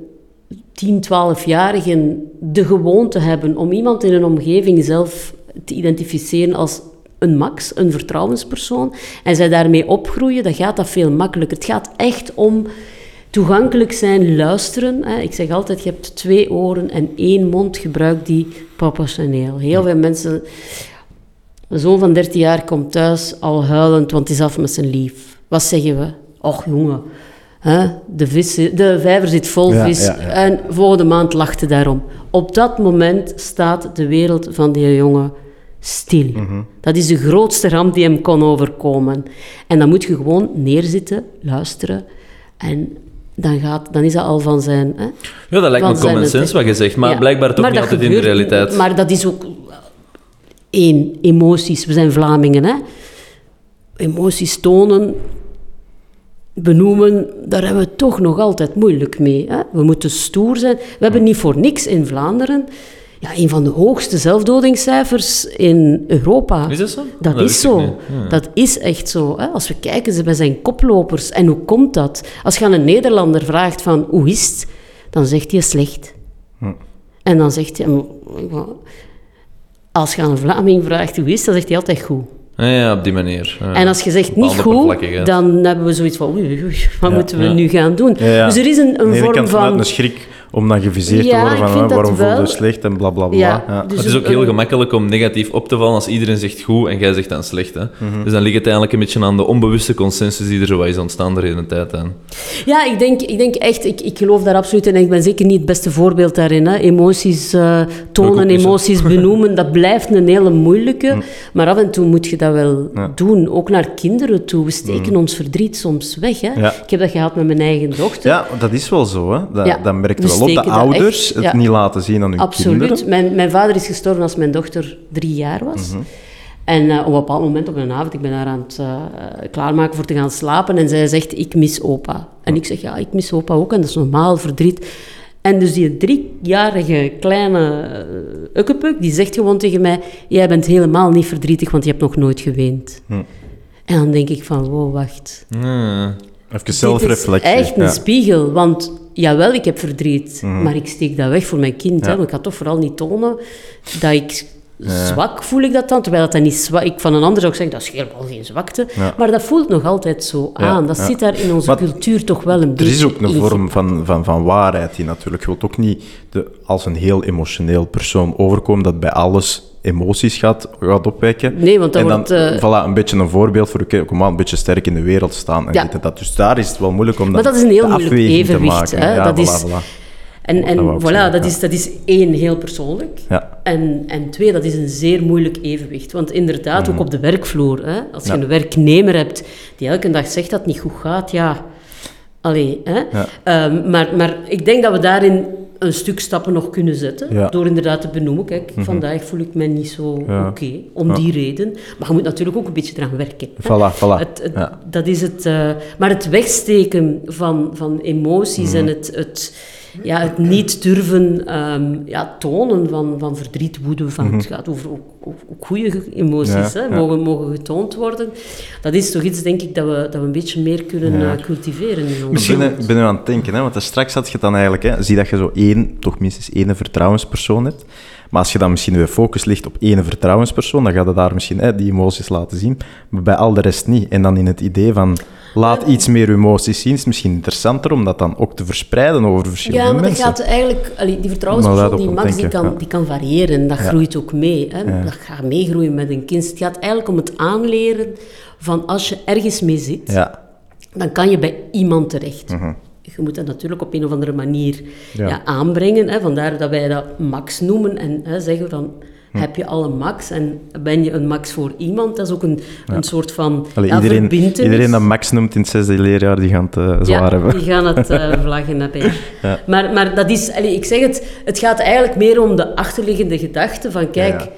10, 12-jarigen de gewoonte hebben om iemand in hun omgeving zelf te identificeren als een max, een vertrouwenspersoon, en zij daarmee opgroeien, dan gaat dat veel makkelijker. Het gaat echt om toegankelijk zijn, luisteren. Hè. Ik zeg altijd, je hebt twee oren en één mond, gebruik die proportioneel. Heel veel mensen... Een zoon van 13 jaar komt thuis al huilend, want hij is af met zijn lief. Wat zeggen we? Och jongen, hè, de, vis, de vijver zit vol Ja, vis. ja, ja. En volgende maand lachte daarom. Op dat moment staat de wereld van die jongen stil. Mhm. Dat is de grootste ramp die hem kon overkomen. En dan moet je gewoon neerzitten, luisteren. En dan, gaat, dan is dat al van zijn... Hè, Ja, dat lijkt me common sense wat je zegt, maar Ja. blijkbaar toch Maar niet altijd in de realiteit. Maar dat is ook... één, emoties. We zijn Vlamingen, hè. Emoties tonen, benoemen, daar hebben we toch nog altijd moeilijk mee. Hè? We moeten stoer zijn. We hebben niet voor niks in Vlaanderen ja, een van de hoogste zelfdodingscijfers in Europa. Is dat zo? Dat, Dat is zo. Ja. Dat is echt zo. Hè? Als we kijken, ze- wij zijn koplopers. En hoe komt dat? Als je aan een Nederlander vraagt van hoe is het, dan zegt hij slecht. En dan zegt hij... "Maar, Als je aan een Vlaming vraagt hoe is het, dan zegt hij altijd goed. Ja, op die manier. Ja. En als je zegt niet goed, dan hebben we zoiets van, oei, oei, wat Ja. moeten we Ja. nu gaan doen? Ja, ja. Dus er is een, een vorm vanuit van... een schrik om dan geviseerd Ja, te worden van waarom voel je slecht en bla bla bla. Ja, Ja. dus het is ook heel gemakkelijk om negatief op te vallen als iedereen zegt goed en jij zegt dan slecht. Hè? Mhm. Dus dan ligt het eigenlijk een beetje aan de onbewuste consensus die er zo is ontstaan de hele tijd aan. Ja, ik denk, ik denk echt, ik, ik geloof daar absoluut in. En ik ben zeker niet het beste voorbeeld daarin. Hè. Emoties eh, tonen, emoties benoemen, dat blijft een hele moeilijke. Maar af en toe moet je dat wel Ja. doen. Ook naar kinderen toe. We steken ons verdriet soms weg. Hè. Ja. Ik heb dat gehad met mijn eigen dochter. Ja, dat is wel zo. Hè. Dat, Ja, dat merkt we wel op dat steken dat ouders echt, het ja. niet laten zien aan hun Absoluut. kinderen. Mijn, mijn vader is gestorven als mijn dochter drie jaar was. Mhm. En eh, op een bepaald moment op een avond, ik ben haar aan het eh, klaarmaken voor te gaan slapen. En zij zegt, ik mis opa. En ik zeg, ja, ik mis opa ook. En dat is normaal, verdriet. En dus die driejarige kleine uh, ukkepuk, die zegt gewoon tegen mij... Jij bent helemaal niet verdrietig, want je hebt nog nooit geweend. Hm. En dan denk ik van, wow, wacht. Ja. Even zelfreflectie. Dit is echt een ja. spiegel, want jawel, ik heb verdriet, Mhm. maar ik steek dat weg voor mijn kind. Hè, want ik ga toch vooral niet tonen dat ik zwak voel ik dat dan, terwijl dat, dan niet zwak... Ik van een ander zou ik zeggen, dat is helemaal geen zwakte. Ja. Maar dat voelt nog altijd zo aan. Dat zit daar in onze Maar cultuur toch wel een Er beetje is ook een vorm van, van, van waarheid die natuurlijk. Je wilt ook niet de, als een heel emotioneel persoon overkomen dat bij alles emoties gaat, gaat opwekken. Nee, want en dan, wordt, eh, voilà, een beetje een voorbeeld voor oké, kom aan, een beetje sterk in de wereld staan. En Ja. dit en dat. Dus daar is het wel moeilijk om Maar dat is een heel moeilijk evenwicht, hè. Ja, Dat voilà, is- voilà. En, en Dat voilà, zeggen, dat, ja. is, dat is één, heel persoonlijk. Ja. En, en twee, dat is een zeer moeilijk evenwicht. Want inderdaad, ook op de werkvloer, hè, als je Mhm. Een werknemer hebt die elke dag zegt dat het niet goed gaat, ja... Allee, hè. Ja. Ehm, maar, maar ik denk dat we daarin een stuk stappen nog kunnen zetten. Ja. Mhm. Door inderdaad te benoemen, kijk, vandaag voel ik me niet zo Ja. oké, om Ja. die reden. Maar je moet natuurlijk ook een beetje eraan werken. Voilà, voilà. Het, het- Ja. Dat is het. eh, maar het wegsteken van, van emoties Mhm. en het, het, ja, het niet durven ehm, ja, tonen van, van verdriet, woede, van, het gaat over ook, ook, ook goede emoties, Mhm. Ja, hè, ja. Mogen, mogen getoond worden. Dat is toch iets, denk ik, dat we, dat we een beetje meer kunnen Ja. eh, cultiveren in Misschien land. ben je aan het denken, hè? want daar straks had je dan eigenlijk, hè? zie dat je zo één, toch minstens één vertrouwenspersoon hebt. Maar als je dan misschien weer focus ligt op één vertrouwenspersoon, dan gaat je daar misschien hè, die emoties laten zien, maar bij al de rest niet. En dan in het idee van, laat iets meer emoties zien, is misschien interessanter om dat dan ook te verspreiden over verschillende Ja, maar mensen. gaat eigenlijk... allee, die vertrouwenspersoon, die Max, die kan, ja. die kan variëren. Dat Ja. groeit ook mee. Hè. Ja. Dat gaat meegroeien met een kind. Het gaat eigenlijk om het aanleren van als je ergens mee zit, Ja, dan kan je bij iemand terecht. Mhm. Je moet dat natuurlijk op een of andere manier Ja. ja. aanbrengen. Hè. Vandaar dat wij dat max noemen en hè, zeggen van... Hm. Heb je al een max en ben je een max voor iemand? Dat is ook een, een soort van Allee, iedereen, iedereen dat Max noemt in het zesde leerjaar, die gaat het eh, zwaar ja, hebben. die gaan het eh, vlaggen hebben. Maar, maar dat is, allee, ik zeg het, het gaat eigenlijk meer om de achterliggende gedachte van kijk,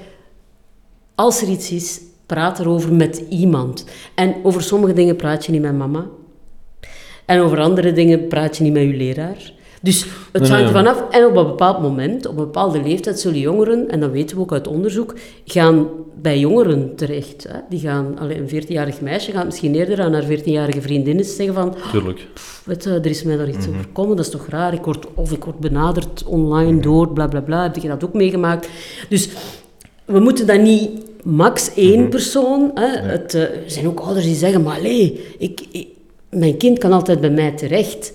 als er iets is, praat erover met iemand. En over sommige dingen praat je niet met mama. En over andere dingen praat je niet met je leraar. Dus het Nee, hangt nee. ervan af. En op een bepaald moment, op een bepaalde leeftijd, zullen jongeren, en dat weten we ook uit onderzoek, gaan bij jongeren terecht. Hè. Die gaan, allee, een 14-jarig meisje gaat misschien eerder aan haar 14-jarige vriendinnen zeggen van Tuurlijk. Weet er is mij daar iets overkomen, dat is toch raar. Ik word, of ik word benaderd online door, bla bla bla. Heb je dat ook meegemaakt? Dus we moeten dat niet max één persoon. Hè. Het, eh, er zijn ook ouders die zeggen, maar allee, ik, ik- mijn kind kan altijd bij mij terecht.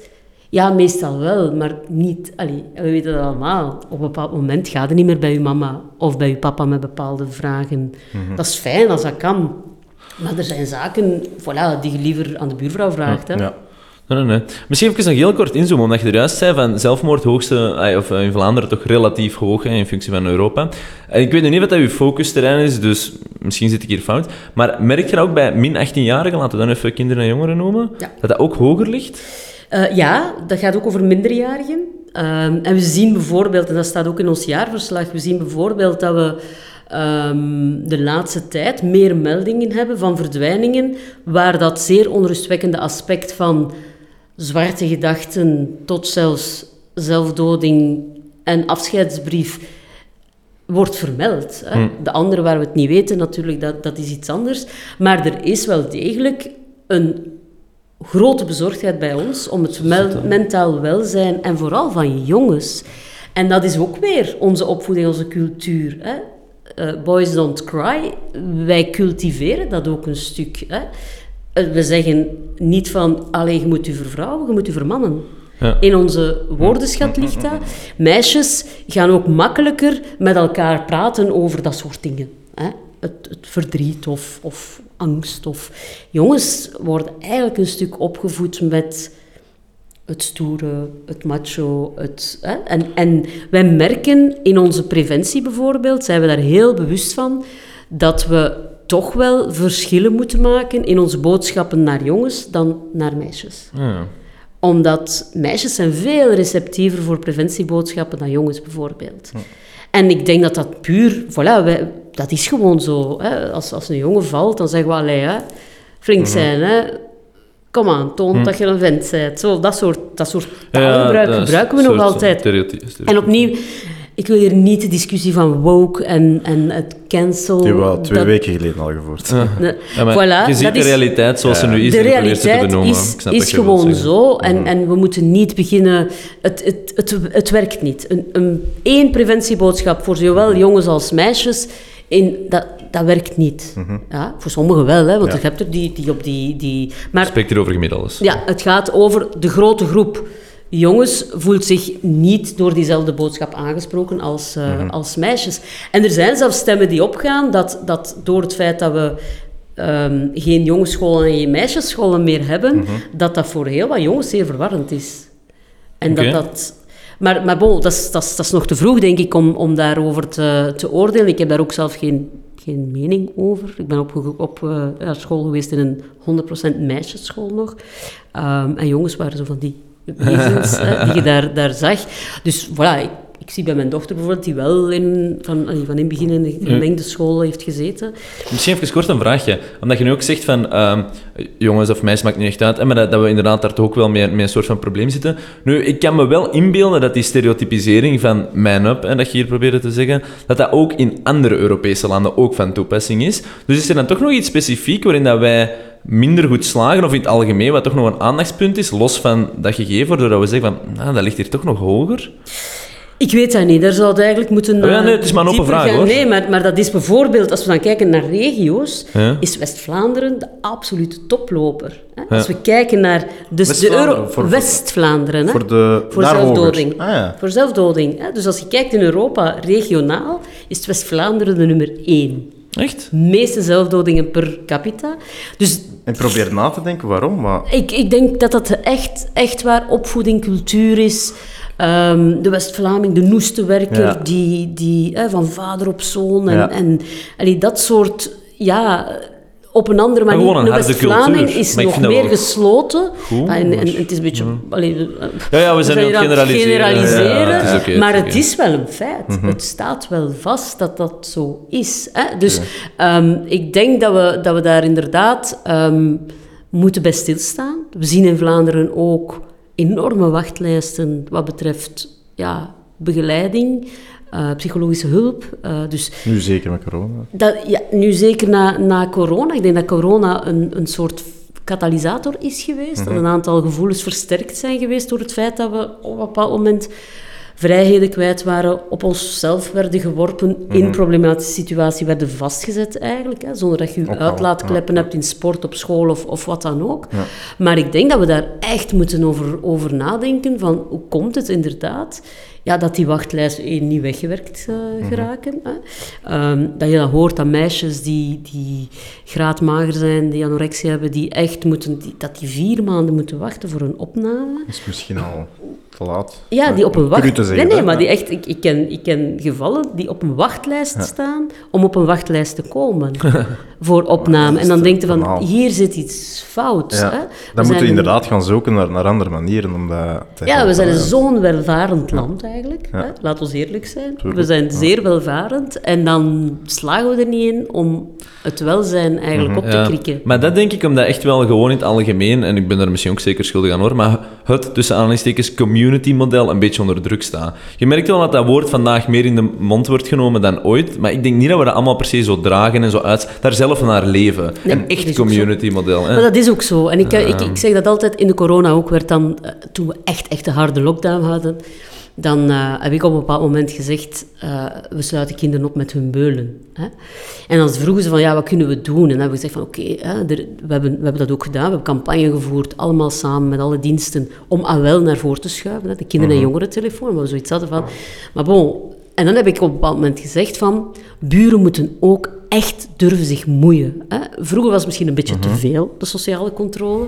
Ja, meestal wel, maar niet... Allee, we weten dat allemaal. Op een bepaald moment gaat het niet meer bij je mama of bij je papa met bepaalde vragen. Dat is fijn als dat kan. Maar er zijn zaken voilà, die je liever aan de buurvrouw vraagt. Hè. Ja. Nee, nee, nee. Misschien even nog heel kort inzoomen, omdat je er juist zei van zelfmoord hoogste, of eh, in Vlaanderen toch relatief hoog hè, in functie van Europa. En ik weet nu niet wat dat uw focusterrein is, dus misschien zit ik hier fout. Maar merk je dat ook bij min 18-jarigen, laten we dan even kinderen en jongeren noemen, Ja. dat dat ook hoger ligt? Eh, ja, dat gaat ook over minderjarigen. Ehm, en we zien bijvoorbeeld, en dat staat ook in ons jaarverslag, we zien bijvoorbeeld dat we ehm, de laatste tijd meer meldingen hebben van verdwijningen waar dat zeer onrustwekkende aspect van zwarte gedachten tot zelfs zelfdoding en afscheidsbrief wordt vermeld. Hè. Hm. De andere waar we het niet weten, natuurlijk, dat, dat is iets anders. Maar er is wel degelijk een grote bezorgdheid bij ons om het mel- mentaal welzijn en vooral van jongens. En dat is ook weer onze opvoeding, onze cultuur. Hè. Eh, boys don't cry. Wij cultiveren dat ook een stuk. Hè. Eh, We zeggen niet van, alleen je moet je vervrouwen, je moet je vermannen. Ja. In onze woordenschat ligt dat. Meisjes gaan ook makkelijker met elkaar praten over dat soort dingen. Hè? Het, het verdriet of, of angst. Of... Jongens worden eigenlijk een stuk opgevoed met het stoere, het macho. Het, hè? En, en wij merken in onze preventie bijvoorbeeld, zijn we daar heel bewust van, dat we toch wel verschillen moeten maken in onze boodschappen naar jongens dan naar meisjes Ja. omdat meisjes zijn veel receptiever voor preventieboodschappen dan jongens bijvoorbeeld. En ik denk dat dat puur, voilà, wij, dat is gewoon zo. Hè. Als, als een jongen valt, dan zeggen we, allee, hè, flink zijn, hè. Kom aan, toon dat je een vent bent. Zo, dat soort, dat soort taalgebruik dat gebruiken we nog altijd. stereotype- stereotype. En opnieuw, ik wil hier niet de discussie van woke en, en het cancel... Die hebben we al twee dat- weken geleden al gevoerd. Ja, maar voilà, je ziet dat de is- realiteit zoals ze nu is de te realiteit benoemen. is, is gewoon zo en, en we moeten niet beginnen... Het, het, het, het werkt niet. Een, een, één preventieboodschap voor zowel jongens als meisjes, in, dat, dat werkt niet. Ja, voor sommigen wel, hè, want Ja. je hebt er die, die op die... die maar Spreekt hier over gemiddeld. ja, het gaat over de grote groep. Jongens voelt zich niet door diezelfde boodschap aangesproken als, eh, als meisjes. En er zijn zelfs stemmen die opgaan dat, dat door het feit dat we ehm, geen jongensscholen en geen meisjesscholen meer hebben, dat dat voor heel wat jongens zeer verwarrend is. En dat dat... Maar, maar bon, dat is, dat, is, dat is nog te vroeg, denk ik, om, om daarover te, te oordelen. Ik heb daar ook zelf geen, geen mening over. Ik ben op, op eh, school geweest in een 100% meisjesschool nog. Ehm, en jongens waren zo van die wezens hè, die je daar, daar zag. Dus voilà, ik, zie bij mijn dochter bijvoorbeeld, die wel in, van, allee, van in het begin in een gemengde school heeft gezeten. Misschien even kort een vraagje. Omdat je nu ook zegt van ehm, jongens of meisjes maakt niet echt uit, hè, maar dat, dat we inderdaad daar toch ook wel mee, mee een soort van probleem zitten. Nu, ik kan me wel inbeelden dat die stereotypisering van man-up, en dat je hier probeerde te zeggen, dat dat ook in andere Europese landen ook van toepassing is. Dus is er dan toch nog iets specifiek waarin dat wij minder goed slagen, of in het algemeen, wat toch nog een aandachtspunt is, los van dat gegeven, doordat we zeggen van, nou, dat ligt hier toch nog hoger? Ik weet dat niet, daar zou het eigenlijk moeten... Oh ja, nee, het is maar een open vraag, gaan. hoor. Nee, maar, maar dat is bijvoorbeeld, als we dan kijken naar regio's, Ja. is West-Vlaanderen de absolute toploper. Hè? Als we kijken naar dus de West-Vlaanderen, Euro... voor- West-Vlaanderen, hè? Voor, de, Voor zelfdoding. Ah, ja. Voor zelfdoding. Hè? Dus als je kijkt in Europa, regionaal, is West-Vlaanderen de nummer één. Echt? De meeste zelfdodingen per capita. Dus En probeer na te denken waarom, maar... ik, ik denk dat dat echt, echt waar opvoeding, cultuur is. Ehm, de West-Vlaming, de noestenwerker, Ja. die, die van vader op zoon. En, Ja. en allee, dat soort, ja, op een andere manier. gewoon een de West-Vlaming is nog meer wel gesloten. goed, en, het is een beetje... allee, eh, Ja, ja, we zijn nu generaliseren. generaliseren, Ja, het maar het is wel een feit. Het staat wel vast dat dat zo is. Hè? Dus ehm, ik denk dat we, dat we daar inderdaad ehm, moeten bij stilstaan. We zien in Vlaanderen ook enorme wachtlijsten wat betreft ja, begeleiding, eh, psychologische hulp. eh, dus Nu zeker met corona. dat, ja, nu zeker na, na corona. Ik denk dat corona een, een soort katalysator is geweest. Dat een aantal gevoelens versterkt zijn geweest door het feit dat we op een bepaald moment vrijheden kwijt waren, op onszelf werden geworpen, in een problematische situatie werden vastgezet eigenlijk, hè, zonder dat je je uitlaatkleppen hebt in sport, op school of, of wat dan ook. Maar ik denk dat we daar echt moeten over, over nadenken van hoe komt het inderdaad ja, dat die wachtlijsten één, niet weggewerkt eh, Mhm. geraken. Hè. Ehm, dat je dat hoort dat meisjes die, die graadmager zijn, die anorexia hebben, die echt moeten, die, dat die vier maanden moeten wachten voor een opname. is misschien al te laat. Ja, die op een Cru wacht... te zeggen, nee, nee, maar die echt, ik, ik, ken, ik ken gevallen die op een wachtlijst staan om op een wachtlijst te komen voor opname. En dan denk je van, normaal. hier zit iets fout. Ja. Hè? Dan moeten we inderdaad gaan zoeken naar, naar andere manieren om dat te Ja, we zijn zo'n welvarend land eigenlijk. Ja. Hè? Laat ons eerlijk zijn. Tuurlijk, We zijn ja. zeer welvarend en dan slagen we er niet in om het welzijn eigenlijk Mhm. op te Ja, krikken. Maar dat denk ik omdat echt wel gewoon in het algemeen, en ik ben daar misschien ook zeker schuldig aan hoor, maar het tussen aanhalingstekens community model een beetje onder druk staat. Je merkt wel dat dat woord vandaag meer in de mond wordt genomen dan ooit, maar ik denk niet dat we dat allemaal per se zo dragen en zo uit, daar zelf naar leven. Nee, een echt community model. Hè? Maar dat is ook zo. En ik, ik, ik zeg dat altijd in de corona ook, werd dan, eh, toen we echt, echt een harde lockdown hadden, dan eh, heb ik op een bepaald moment gezegd, eh, we sluiten kinderen op met hun beulen. Hè? En dan vroegen ze van, ja, wat kunnen we doen? En dan hebben we gezegd van, oké, we, hebben, we hebben dat ook gedaan. We hebben campagne gevoerd, allemaal samen met alle diensten, om AWEL naar voren te schuiven. Hè? De kinder- en jongerentelefoon, waar we zoiets hadden van... Maar bon, en dan heb ik op een bepaald moment gezegd van, buren moeten ook echt durven zich moeien. Hè? Vroeger was het misschien een beetje te veel, de sociale controle.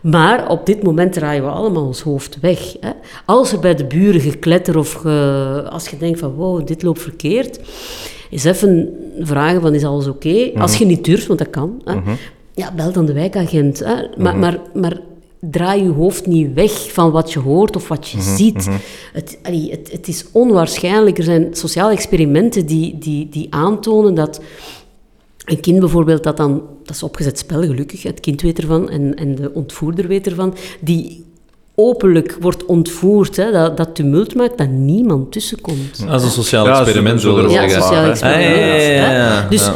Maar op dit moment draaien we allemaal ons hoofd weg. Hè? Als er bij de buren gekletter of ge- als je denkt van, wow, dit loopt verkeerd, is even vragen van, is alles oké? Als je niet durft, want dat kan, hè? ja, bel dan de wijkagent. Hè? Maar, maar, maar draai je hoofd niet weg van wat je hoort of wat je ziet. Het, allee, het, het is onwaarschijnlijk. Er zijn sociale experimenten die, die, die aantonen dat een kind bijvoorbeeld dat dan... Dat is opgezet spel, gelukkig. Het kind weet ervan en, en de ontvoerder weet ervan. Die openlijk wordt ontvoerd, hè, dat, dat tumult maakt, dat niemand tussenkomt. Dat is een sociaal Ja, experiment, zullen we Ja, zeggen. sociaal hè. experiment. Ah, ja, ja, ja, ja. Dus Ja.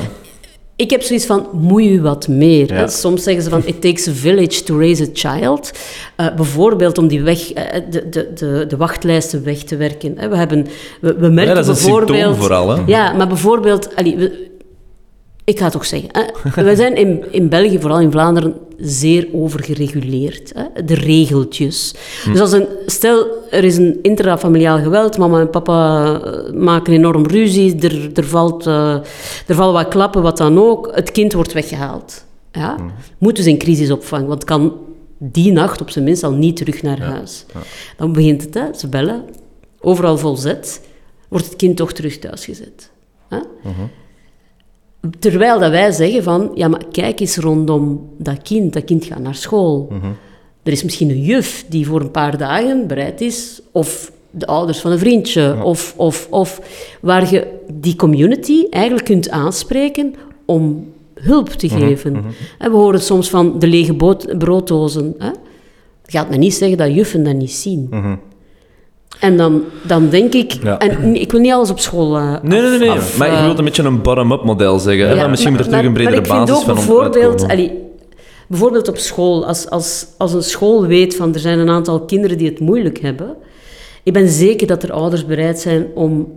Ik heb zoiets van, moei u wat meer. Ja. Soms zeggen ze van, it takes a village to raise a child. Eh, bijvoorbeeld om die weg, eh, de, de, de, de wachtlijsten weg te werken. hè. We, hebben, we, we merken Ja, dat is bijvoorbeeld... vooral, hè. Ja, maar bijvoorbeeld... allee, we- ik ga het ook zeggen. Hè. We zijn in, in België, vooral in Vlaanderen, zeer overgereguleerd. Hè. De regeltjes. Dus als een... Stel, er is een intrafamiliaal geweld. Mama en papa eh, maken enorm ruzie. Er, er, valt, eh, er vallen wat klappen, wat dan ook. Het kind wordt weggehaald. Ja? Moet dus in crisisopvang. Want kan die nacht op zijn minst al niet terug naar huis. Dan begint het, hè. ze bellen. Overal vol zet. Wordt het kind toch terug thuis gezet. Hè? Terwijl dat wij zeggen van, ja, maar kijk eens rondom dat kind. Dat kind gaat naar school. Er is misschien een juf die voor een paar dagen bereid is, of de ouders van een vriendje, of, of, of waar je die community eigenlijk kunt aanspreken om hulp te geven. En we horen soms van de lege brooddozen. Hè? Gaat me niet zeggen dat juffen dat niet zien. En dan, dan denk ik... Ja. En ik wil niet alles op school eh, Nee, nee, nee. nee. af- maar je eh, wilt een beetje een bottom-up model zeggen. maar misschien moet er terug een bredere maar basis ik vind van ook om bijvoorbeeld, allee, bijvoorbeeld op school, als, als, als een school weet van er zijn een aantal kinderen die het moeilijk hebben, ik ben zeker dat er ouders bereid zijn om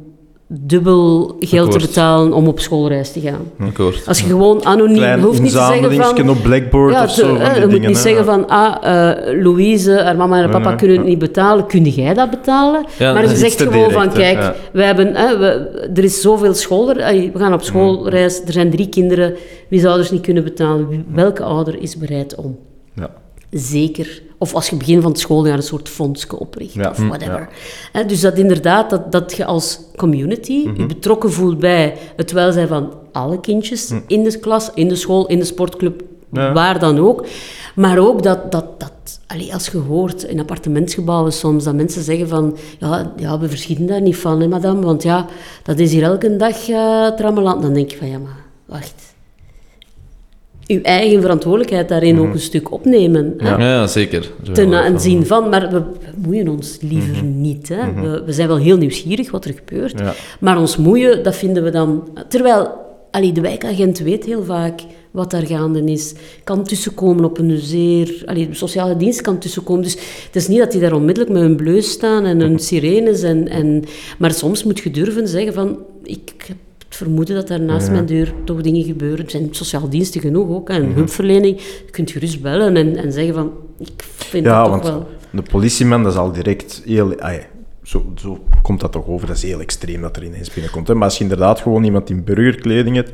dubbel geld Akkoord. te betalen om op schoolreis te gaan. Akkoord. Als je gewoon anoniem, Klein hoeft niet te zeggen van... op Blackboard Ja, of zo. te- van die je moet dingen, niet hè. zeggen van, ah, eh, Louise, haar mama en haar papa kunnen het ja. niet betalen, kun jij dat betalen? Maar is zegt gewoon direct, van, kijk, we hebben, we, er is zoveel school, we gaan op schoolreis, er zijn drie kinderen, wie zou ouders niet kunnen betalen? Welke ouder is bereid om? Zeker. Of als je begin van het schooljaar een soort fondsje opricht, Ja, of hm, whatever. Dus dat inderdaad, dat, dat je als community Mhm. je betrokken voelt bij het welzijn van alle kindjes in de klas, in de school, in de sportclub, Hm. Ja. waar dan ook. Maar ook dat, dat, dat als je hoort in appartementsgebouwen soms, dat mensen zeggen van, ja, ja we verschieten daar niet van, hè, madame, want ja, dat is hier elke dag uh, trammeland. Dan denk je van, ja, maar wacht. Uw eigen verantwoordelijkheid daarin ook een stuk opnemen. Ja, ja, zeker. Ten aanzien van, maar we moeien ons liever niet. Hè. We, we zijn wel heel nieuwsgierig wat er gebeurt, Ja. maar ons moeien, dat vinden we dan... Terwijl, allee, de wijkagent weet heel vaak wat daar gaande is. Kan tussenkomen op een zeer... Allee, de sociale dienst kan tussenkomen. Dus het is niet dat die daar onmiddellijk met hun bleus staan en hun sirenes. En, en, maar soms moet je durven zeggen van... Ik heb het vermoeden dat daar naast mijn deur toch dingen gebeuren. Er zijn sociale diensten genoeg ook, en hulpverlening. Je kunt gerust bellen en, en zeggen van... Ik vind Ja, dat want toch wel... de politieman, dat is al direct heel... ah ja, zo, zo komt dat toch over, dat is heel extreem dat er ineens binnenkomt. Hè? Maar als je inderdaad gewoon iemand in burgerkleding hebt...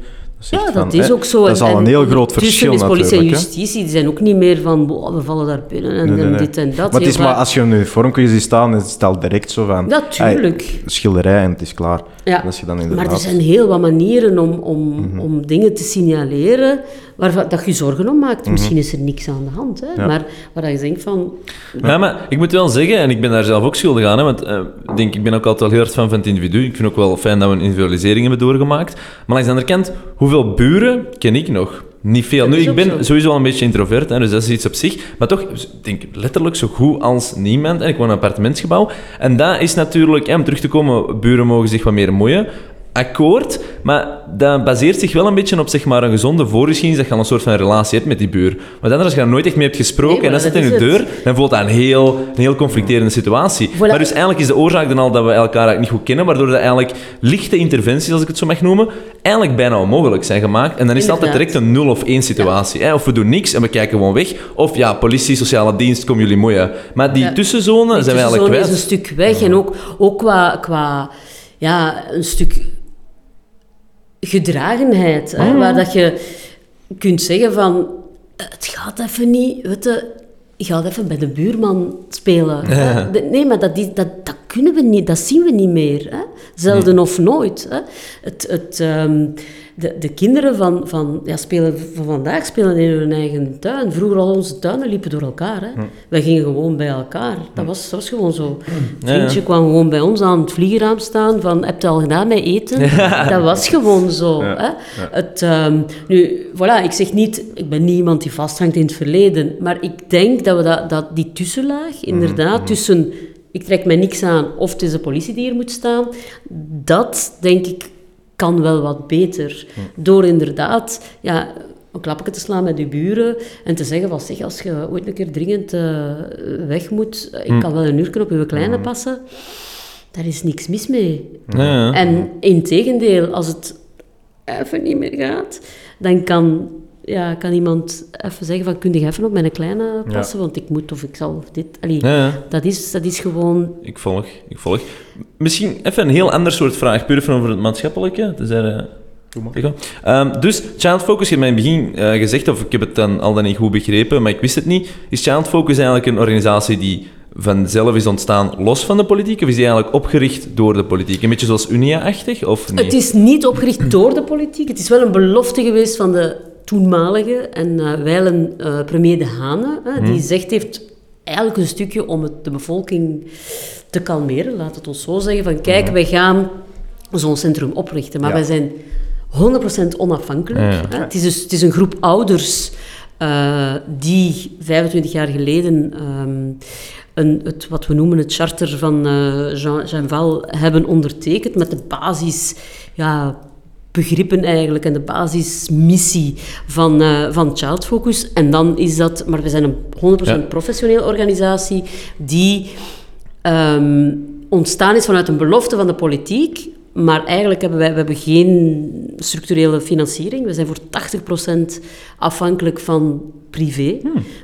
Ja, dat van, is ook zo. Dat is al een en heel groot verschil is politie en justitie, die zijn ook niet meer van, "Boah, we vallen daar binnen en, Nee, nee, en nee. dit en dat. Maar het is maar als je een uniformje ziet staan, is het al direct zo van... Natuurlijk. schilderij en het is klaar. Ja, En als je dan maar inderdaad... er zijn heel wat manieren om, om, om dingen te signaleren waarvan dat je zorgen om maakt. Misschien is er niks aan de hand, hè? Ja. maar waar je denkt van... Ja, maar ik moet wel zeggen, en ik ben daar zelf ook schuldig aan, hè, want eh, ik denk, ik ben ook altijd wel heel erg fan van het individu. Ik vind ook wel fijn dat we een individualisering hebben doorgemaakt. Maar langs de andere kant, hoeveel buren ken ik nog? Niet veel. Dat Nu, ik ben zo. sowieso wel een beetje introvert, hè, dus dat is iets op zich. Maar toch, ik denk letterlijk zo goed als niemand. En ik woon in een appartementsgebouw. En dat is natuurlijk, hè, om terug te komen, buren mogen zich wat meer moeien. Akkoord, maar dat baseert zich wel een beetje op zeg maar, een gezonde voorgeschiedenis dat je al een soort van relatie hebt met die buur. Want anders, als je daar nooit echt mee hebt gesproken Nee, en dat zit in je deur, dan voelt dat een heel, een heel conflicterende situatie. Voilà. Maar dus eigenlijk is de oorzaak dan al dat we elkaar eigenlijk niet goed kennen, waardoor dat eigenlijk lichte interventies, als ik het zo mag noemen, eigenlijk bijna onmogelijk zijn gemaakt. En dan is het altijd direct een nul of één situatie. Hè? Of we doen niks en we kijken gewoon weg. Of ja, politie, sociale dienst, komen jullie moeien. Maar die Ja. tussenzone Die zijn we eigenlijk tussenzone is kwijt. een stuk weg. En ook, ook qua, qua ja, een stuk gedragenheid. Hè, waar dat je kunt zeggen van... Het gaat even niet... Weet je, gaat even bij de buurman spelen. Nee, maar dat, dat, dat kunnen we niet. Dat zien we niet meer. Hè. Zelden of nooit. Hè. Het, het, ehm, de, de kinderen van, van, ja, spelen, van vandaag spelen in hun eigen tuin. Vroeger al onze tuinen liepen door elkaar. Hè. Wij gingen gewoon bij elkaar. Dat was, dat was gewoon zo. Het ja. vriendje kwam gewoon bij ons aan het vliegeraam staan van heb je al gedaan met eten? Dat was gewoon zo. Hè? Het, ehm, nu, voilà, ik zeg niet, ik ben niet iemand die vasthangt in het verleden, maar ik denk dat we dat, dat die tussenlaag, inderdaad, tussen ik trek mij niks aan of het is de politie die hier moet staan, dat denk ik kan wel wat beter. Door inderdaad, ja, een klapje te slaan met je buren en te zeggen van zeg, als je ooit een keer dringend eh, weg moet, ik kan wel een uur op je kleine passen, daar is niks mis mee. Ja, ja. En in tegendeel, als het even niet meer gaat, dan kan, ja, kan iemand even zeggen van, kun je even op mijn kleine passen, want ik moet of ik zal of dit. Allee, Ja, ja. Dat, is, dat is gewoon... Ik volg, ik volg. Misschien even een heel ander soort vraag, puur even over het maatschappelijke. Dus, er, eh. Ehm, dus Child Focus, je hebt mij in het begin eh, gezegd, of ik heb het dan al dan niet goed begrepen, maar ik wist het niet. Is Child Focus eigenlijk een organisatie die vanzelf is ontstaan los van de politiek, of is die eigenlijk opgericht door de politiek? Een beetje zoals Unia-achtig, of niet? Het is niet opgericht door de politiek. Het is wel een belofte geweest van de toenmalige en eh wijlen eh, premier De Hane, die zegt heeft eigenlijk een stukje om het, de bevolking te kalmeren, laat het ons zo zeggen, van kijk, wij gaan zo'n centrum oprichten, maar Ja. wij zijn 100% onafhankelijk. Ja. Hè. Het, is dus, het is een groep ouders eh, die 25 jaar geleden ehm, een, het, wat we noemen het charter van Jean, Jean Val hebben ondertekend met de basis... Ja, begrippen eigenlijk en de basismissie van, eh, van Child Focus. En dan is dat... Maar we zijn een 100% Ja. professionele organisatie die ehm, ontstaan is vanuit een belofte van de politiek. Maar eigenlijk hebben wij we hebben geen structurele financiering. We zijn voor 80% afhankelijk van privé.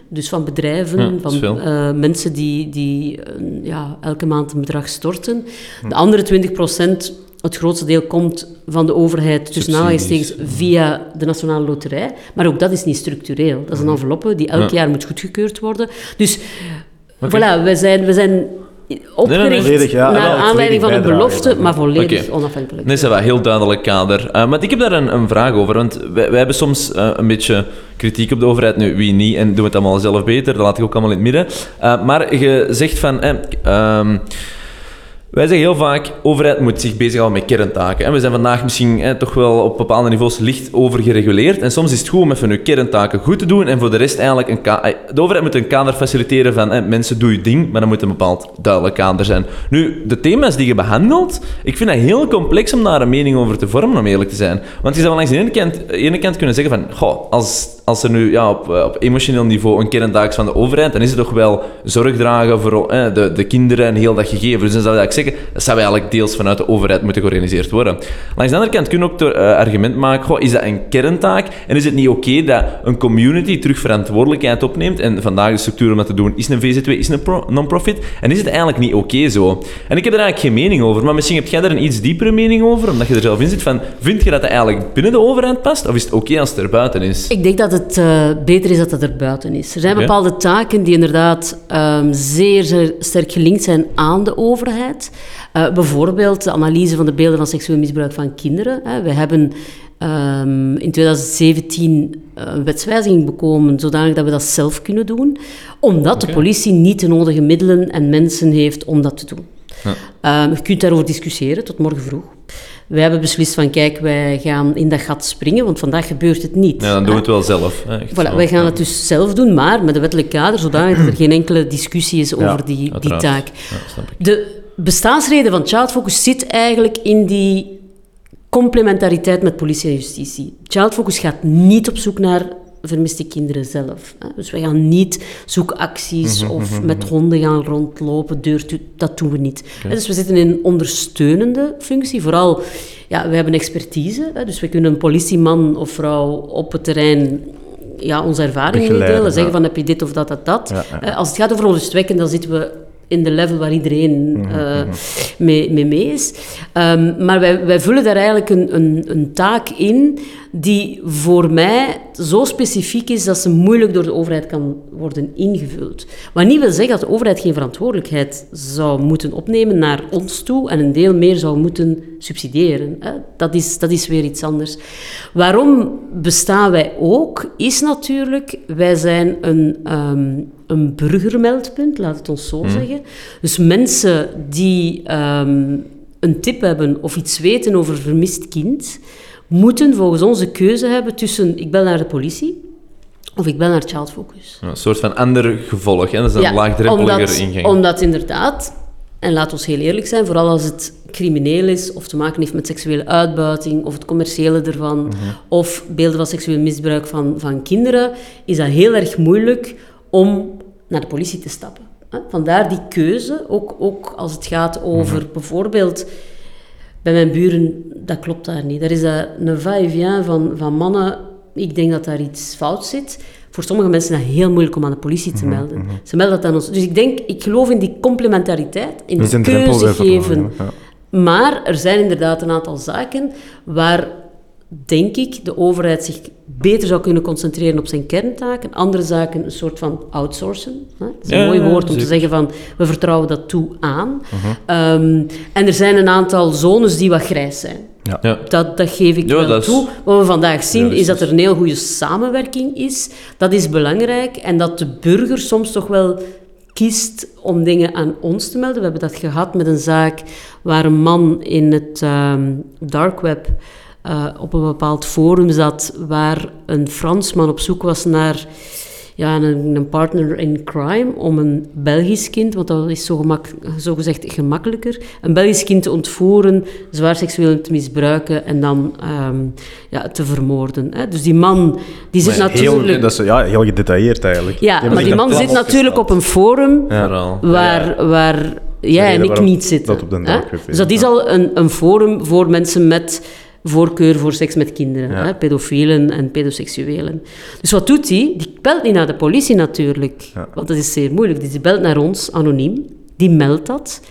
Dus van bedrijven, Hmm. Ja, van eh, mensen die, die eh, ja, elke maand een bedrag storten. De andere 20%, het grootste deel, komt van de overheid, tussen aanhalingstekens, via de Nationale Loterij. Maar ook dat is niet structureel. Dat is een enveloppe die elk Ja. jaar moet goedgekeurd worden. Dus voilà, we zijn, we zijn opgericht Volledig, ja. naar Ja, aanleiding van een belofte, maar volledig onafhankelijk. Nee, dat is wel een heel duidelijk kader. Uh, maar ik heb daar een, een vraag over, want wij, wij hebben soms eh, een beetje kritiek op de overheid. Nu, wie niet, en doen we het allemaal zelf beter, dat laat ik ook allemaal in het midden. Uh, maar je zegt van... eh, ehm, Wij zeggen heel vaak, overheid moet zich bezighouden met kerntaken. En we zijn vandaag misschien toch wel op bepaalde niveaus licht overgereguleerd. En soms is het goed om even je kerntaken goed te doen en voor de rest eigenlijk een eh, De overheid moet een kader faciliteren van mensen, doe je ding, maar dan moet een bepaald duidelijk kader zijn. Nu, de thema's die je behandelt, ik vind dat heel complex om daar een mening over te vormen, om eerlijk te zijn. Want je zou langs de de ene kant kunnen zeggen van, goh, als, als er nu ja, op, eh, op emotioneel niveau een kerntaak is van de overheid, dan is het toch wel zorg dragen voor eh, de, de kinderen en heel dat gegeven. Dus dan zou ik zeggen, dat zou eigenlijk deels vanuit de overheid moeten georganiseerd worden. Langs de andere kant kun je ook het eh, argument maken, is dat een kerntaak? En is het niet oké dat een community terug verantwoordelijkheid opneemt? En vandaag de structuur om dat te doen is een VZ2, is een pro- non-profit. En is het eigenlijk niet oké zo? En ik heb er eigenlijk geen mening over, maar misschien heb jij daar een iets diepere mening over, omdat je er zelf in zit. Van, vind je dat dat eigenlijk binnen de overheid past? Of is het oké als het er buiten is? Ik denk dat het eh, beter is dat het er buiten is. Er zijn bepaalde taken die inderdaad ehm, zeer, zeer sterk gelinkt zijn aan de overheid. Eh, bijvoorbeeld de analyse van de beelden van seksueel misbruik van kinderen. Hè. We hebben ehm, in 2017 een wetswijziging bekomen zodanig dat we dat zelf kunnen doen, omdat de politie niet de nodige middelen en mensen heeft om dat te doen. Ehm, je kunt daarover discussiëren tot morgen vroeg. Wij hebben beslist van, kijk, wij gaan in dat gat springen, want vandaag gebeurt het niet. Ja, dan doen we het wel zelf. hè, echt Voilà, zo. wij gaan het dus zelf doen, maar met een wettelijk kader, zodanig dat er geen enkele discussie is over die, die Uiteraard. taak. Ja. De bestaansreden van Child Focus zit eigenlijk in die complementariteit met politie en justitie. Child Focus gaat niet op zoek naar vermiste kinderen zelf. Dus wij gaan niet zoekacties Mhm, of met honden gaan rondlopen, deur dat doen we niet. Dus we zitten in een ondersteunende functie. Vooral, ja, we hebben expertise, dus we kunnen een politieman of vrouw op het terrein ja, onze ervaringen delen, zeggen ja. van heb je dit of dat, dat, dat. Ja, ja. Eh, Als het gaat over onrustwekkend, dan zitten we in de level waar iedereen eh, mee, mee mee is. Ehm, maar wij, wij vullen daar eigenlijk een, een, een taak in die voor mij zo specifiek is dat ze moeilijk door de overheid kan worden ingevuld. Wat niet wil zeggen dat de overheid geen verantwoordelijkheid zou moeten opnemen naar ons toe en een deel meer zou moeten subsidiëren. Hè. Dat, is, dat is weer iets anders. Waarom bestaan wij ook, is natuurlijk, wij zijn een, ehm, een burgermeldpunt, laat het ons zo zeggen. Dus mensen die ehm, een tip hebben of iets weten over een vermist kind, moeten volgens ons de keuze hebben tussen ik bel naar de politie of ik bel naar Child Focus. Ja, een soort van ander gevolg. Hè? Dat is een Ja, laagdrempeliger omdat, ingang. Omdat inderdaad, en laat ons heel eerlijk zijn, vooral als het crimineel is of te maken heeft met seksuele uitbuiting of het commerciële ervan Mhm. of beelden van seksueel misbruik van, van kinderen, is dat heel erg moeilijk om naar de politie te stappen. Vandaar die keuze, ook, ook als het gaat over Mhm. bijvoorbeeld bij mijn buren, dat klopt daar niet. Er is daar een va-et-vient van, van mannen. Ik denk dat daar iets fout zit. Voor sommige mensen is dat heel moeilijk om aan de politie Mhm, te melden. Ze melden dat aan ons. Dus ik denk, ik geloof in die complementariteit, in de keuze geven. ja. Maar er zijn inderdaad een aantal zaken waar, denk ik, de overheid zich beter zou kunnen concentreren op zijn kerntaken. Andere zaken een soort van outsourcen. Hè? Dat is een Ja, mooi woord om te zeggen van, we vertrouwen dat toe aan. Mhm. Ehm, en er zijn een aantal zones die wat grijs zijn. Ja. Dat, dat geef ik Ja, wel dat is- toe. Wat we vandaag zien, is is- dat er een heel goede samenwerking is. Dat is belangrijk. En dat de burger soms toch wel kiest om dingen aan ons te melden. We hebben dat gehad met een zaak waar een man in het ehm, dark web eh, op een bepaald forum zat, waar een Fransman op zoek was naar ja, een, een partner in crime om een Belgisch kind, want dat is zo, gemak, zo gezegd gemakkelijker, een Belgisch kind te ontvoeren, zwaar seksueel te misbruiken en dan ehm, ja, te vermoorden. Hè. Dus die man, die zit Maar heel- natuurlijk... dat is ja, heel gedetailleerd eigenlijk. ja, maar die man zit natuurlijk op een forum waar, waar jij en ik niet zitten. dat op de hè. Dus dat is al een, een forum voor mensen met voorkeur voor seks met kinderen. Ja. Hè, pedofielen en pedoseksuelen. Dus wat doet hij? Die belt niet naar de politie natuurlijk. Ja. Want dat is zeer moeilijk. Dus die belt naar ons, anoniem. Die meldt dat.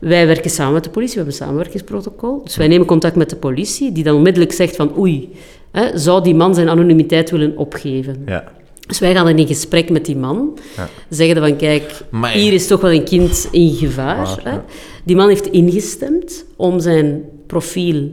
Wij werken samen met de politie. We hebben een samenwerkingsprotocol. Dus wij nemen contact met de politie, die dan onmiddellijk zegt van oei, hè, zou die man zijn anonimiteit willen opgeven? Ja. Dus wij gaan dan in gesprek met die man. Ja. Zeggen van, kijk, hier is toch wel een kind in gevaar. Waar, hè. ja. Die man heeft ingestemd om zijn profiel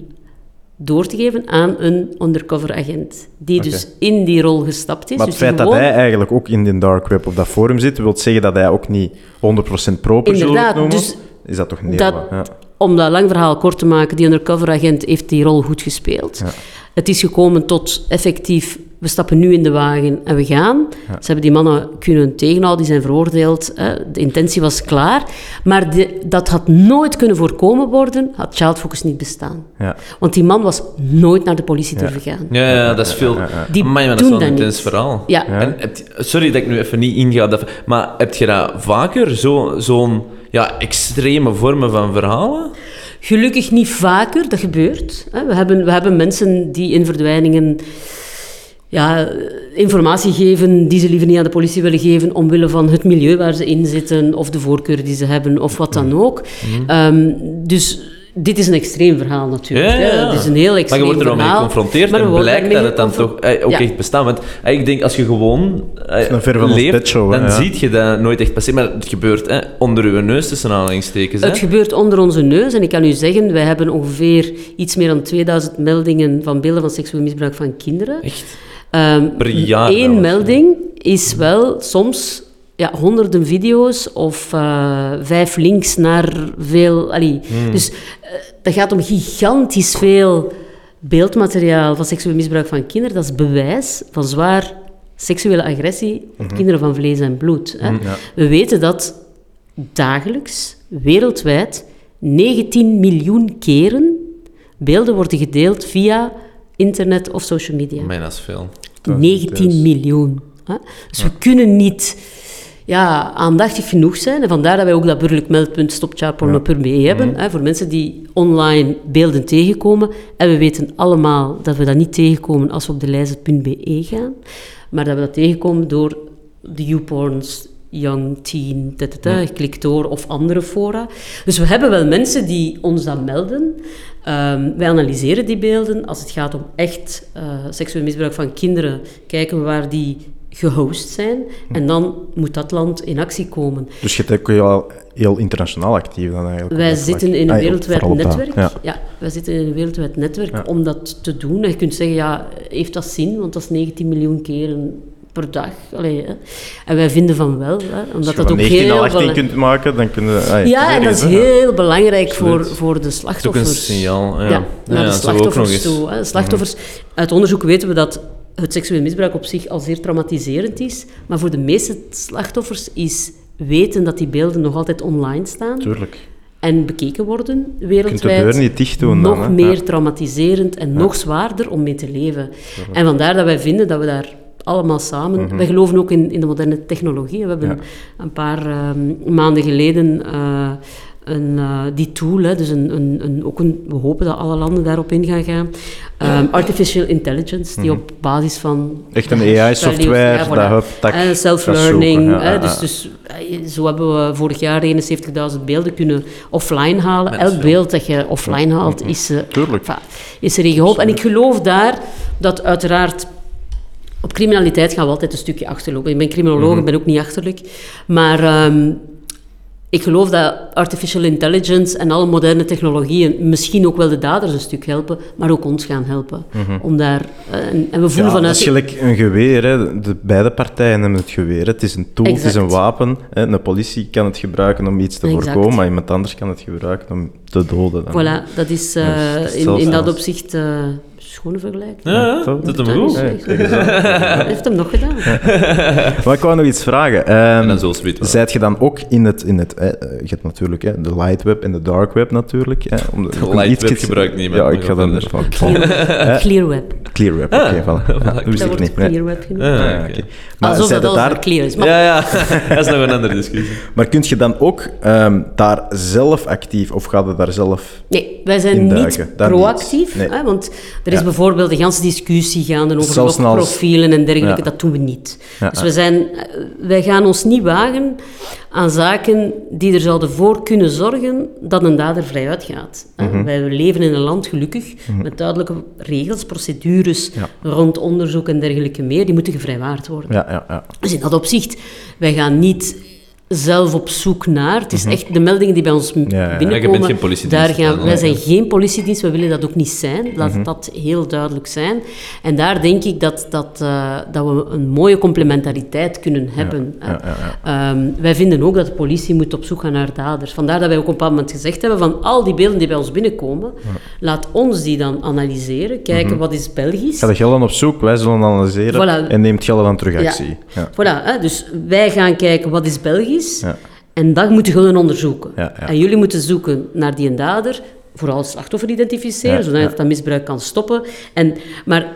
door te geven aan een undercover agent. Die dus in die rol gestapt is. Maar het dus feit dat hij eigenlijk ook in de dark web op dat forum zit, wil zeggen dat hij ook niet 100% proper Inderdaad, noemen. dus is dat toch Dat- ja. Om dat lang verhaal kort te maken, die undercover-agent heeft die rol goed gespeeld. Ja. Het is gekomen tot effectief, we stappen nu in de wagen en we gaan. Ze hebben die mannen kunnen tegenhouden, die zijn veroordeeld. Hè. De intentie was klaar. Maar de- dat had nooit kunnen voorkomen worden, had Child Focus niet bestaan. Ja. Want die man was nooit naar de politie durven gaan. Ja, ja, dat is veel... Die Amai, maar dat is doen wel een dat intens niet. verhaal. Ja. En sorry dat ik nu even niet inga, maar heb je dat vaker, zo- zo'n ja, extreme vormen van verhalen? Gelukkig niet vaker, dat gebeurt. hè. We hebben, we hebben mensen die in verdwijningen ja, informatie geven die ze liever niet aan de politie willen geven omwille van het milieu waar ze in zitten of de voorkeur die ze hebben of wat dan ook. Ehm, dus dit is een extreem verhaal natuurlijk. Ja, ja, ja. Het is een heel Maar extreem je wordt er wel mee verhaal. geconfronteerd maar en blijkt dat het dan toch eh, ook Ja. echt bestaat. Want eh, ik denk, als je gewoon eh, ons leeft, dan ja. zie je dat nooit echt passeren. Maar het gebeurt hè, onder uw neus tussen aanhalingstekens. Hè? Het gebeurt onder onze neus en ik kan u zeggen, wij hebben ongeveer iets meer dan 2000 meldingen van beelden van seksueel misbruik van kinderen. Echt? Ehm, Per jaar Eén wel, melding is wel soms ja, honderden video's of eh, vijf links naar veel. allee. Hmm. Dus eh, dat gaat om gigantisch veel beeldmateriaal van seksueel misbruik van kinderen. Dat is bewijs van zwaar seksuele agressie op kinderen van vlees en bloed. Hè. We weten dat dagelijks, wereldwijd, 19 miljoen keren beelden worden gedeeld via internet of social media. Dat is veel. 19 miljoen. Hè? Dus we kunnen niet ja, aandachtig genoeg zijn. En vandaar dat wij ook dat burgerlijk meldpunt stopchildporno.be hebben. Hè, voor mensen die online beelden tegenkomen. En we weten allemaal dat we dat niet tegenkomen als we op de lijst.be gaan. Maar dat we dat tegenkomen door de YouPorns, Young Teen, tata, klik door of andere fora. Dus we hebben wel mensen die ons dat melden. Ehm, wij analyseren die beelden. Als het gaat om echt eh, seksueel misbruik van kinderen, kijken we waar die gehost zijn. En dan moet dat land in actie komen. Dus je bent ook heel, internationaal actief dan eigenlijk. op Wij zitten in een Ah, wereldwijd netwerk. Ja. Ja. wij zitten in een wereldwijd netwerk Ja. om dat te doen. En je kunt zeggen, ja, heeft dat zin? Want dat is 19 miljoen keren per dag. Allee, hè. En wij vinden van wel, hè, omdat Als je dat van ook 19 heel... naar 18 bela- kunt maken, dan kun je... ah, Ja, en dat is heel belangrijk voor, Absoluut. voor de Het is ook slachtoffers. een signaal. Ja, Ja, naar Ja, de dat zou ook nog slachtoffers eens- Mhm. toe. Hè. Slachtoffers, Uit onderzoek weten we dat het seksueel misbruik op zich al zeer traumatiserend is. Maar voor de meeste slachtoffers is weten dat die beelden nog altijd online staan Tuurlijk. en bekeken worden Je kunt de wereldwijd deur niet dicht doen nog dan. meer Ja. traumatiserend en nog zwaarder om mee te leven. En vandaar dat wij vinden dat we daar allemaal samen... Wij geloven ook in, in de moderne technologie. We hebben Mhm. Ja. een paar ehm, maanden geleden eh, een, eh, die tool, hè, dus een, een, een, ook een, we hopen dat alle landen daarop in gaan gaan. Ehm, artificial intelligence, die op basis van... Mhm. Echt een AI-software, ja, voilà. dat Eh, gaat Self-learning. ja, dus, dus zo hebben we vorig jaar 71.000 beelden kunnen offline halen. Mhm. Elk beeld dat je offline haalt, is, Tuurlijk. enfin, is er in geholpen. En ik geloof daar dat uiteraard... Op criminaliteit gaan we altijd een stukje achterlopen. Ik ben criminoloog, Mhm. ik ben ook niet achterlijk. Maar ehm, ik geloof dat artificial intelligence en alle moderne technologieën misschien ook wel de daders een stuk helpen, maar ook ons gaan helpen. Om daar, eh, en, en we voelen Mhm. Ja, vanuit... is gelijk een geweer. Hè. De, beide partijen hebben het geweer. Het is een tool, het is een wapen. Hè. Een politie kan het gebruiken om iets te Exact. voorkomen, maar iemand anders kan het gebruiken om te doden. Dan. Voilà, dat is eh, het is in, in dat opzicht eh schone vergelijking. Ja, ja, dat Dat hem goed. is heeft hem nog gedaan? Maar ik wou nog iets vragen. Ehm, En zo wel. Zijt je dan ook in het... In het eh, eh, je hebt natuurlijk hè, de light web en de dark web natuurlijk. Hè, om de, light web gebruikt niemand, Ja, maar ik ga dan... Clear web. clear web, oké. voilà. Ja, dat wist ik niet. clear web genoemd. Ah, Ah, ja. Maar, Alsof zijt dat daar, clear is. Maar Ja, ja, dat is nog een andere discussie. maar kunt je dan ook ehm, daar zelf actief, of gaat het daar zelf... Nee, wij zijn niet proactief. niet. Nee. Hè, want er is Ja. bijvoorbeeld een ganse discussie gaande over Zelfs logprofielen en dergelijke. Dat doen we niet. Dus we zijn, eh, wij gaan ons niet wagen aan zaken die er zouden voor kunnen zorgen dat een dader vrij uitgaat. hè. Mhm. Wij leven in een land, gelukkig, met duidelijke regels, procedures Ja. rond onderzoek en dergelijke meer. Die moeten gevrijwaard worden. Ja, ja, ja. Dus in dat opzicht, wij gaan niet zelf op zoek naar. Het is echt de meldingen die bij ons Mhm. Ja, binnenkomen. Ja, je bent geen politiedienst Daar gaan, dan, wij zijn geen politiedienst, we willen dat ook niet zijn. Laat Mhm. dat heel duidelijk zijn. En daar denk ik dat, dat, eh, dat we een mooie complementariteit kunnen hebben. hè. ja, ja, Ehm, wij vinden ook dat de politie moet op zoek gaan naar daders. Vandaar dat wij ook op een bepaald moment gezegd hebben van al die beelden die bij ons binnenkomen, laat ons die dan analyseren, kijken wat is Belgisch. Ga de gelden op zoek, wij zullen analyseren Voilà. en neemt gelden dan terug Ja. actie. Ja. Voilà, hè, dus wij gaan kijken wat is Belgisch Ja. en dat moeten jullie onderzoeken. Ja, ja. En jullie moeten zoeken naar die dader, vooral het slachtoffer identificeren, Ja, zodat dat misbruik kan stoppen. En, maar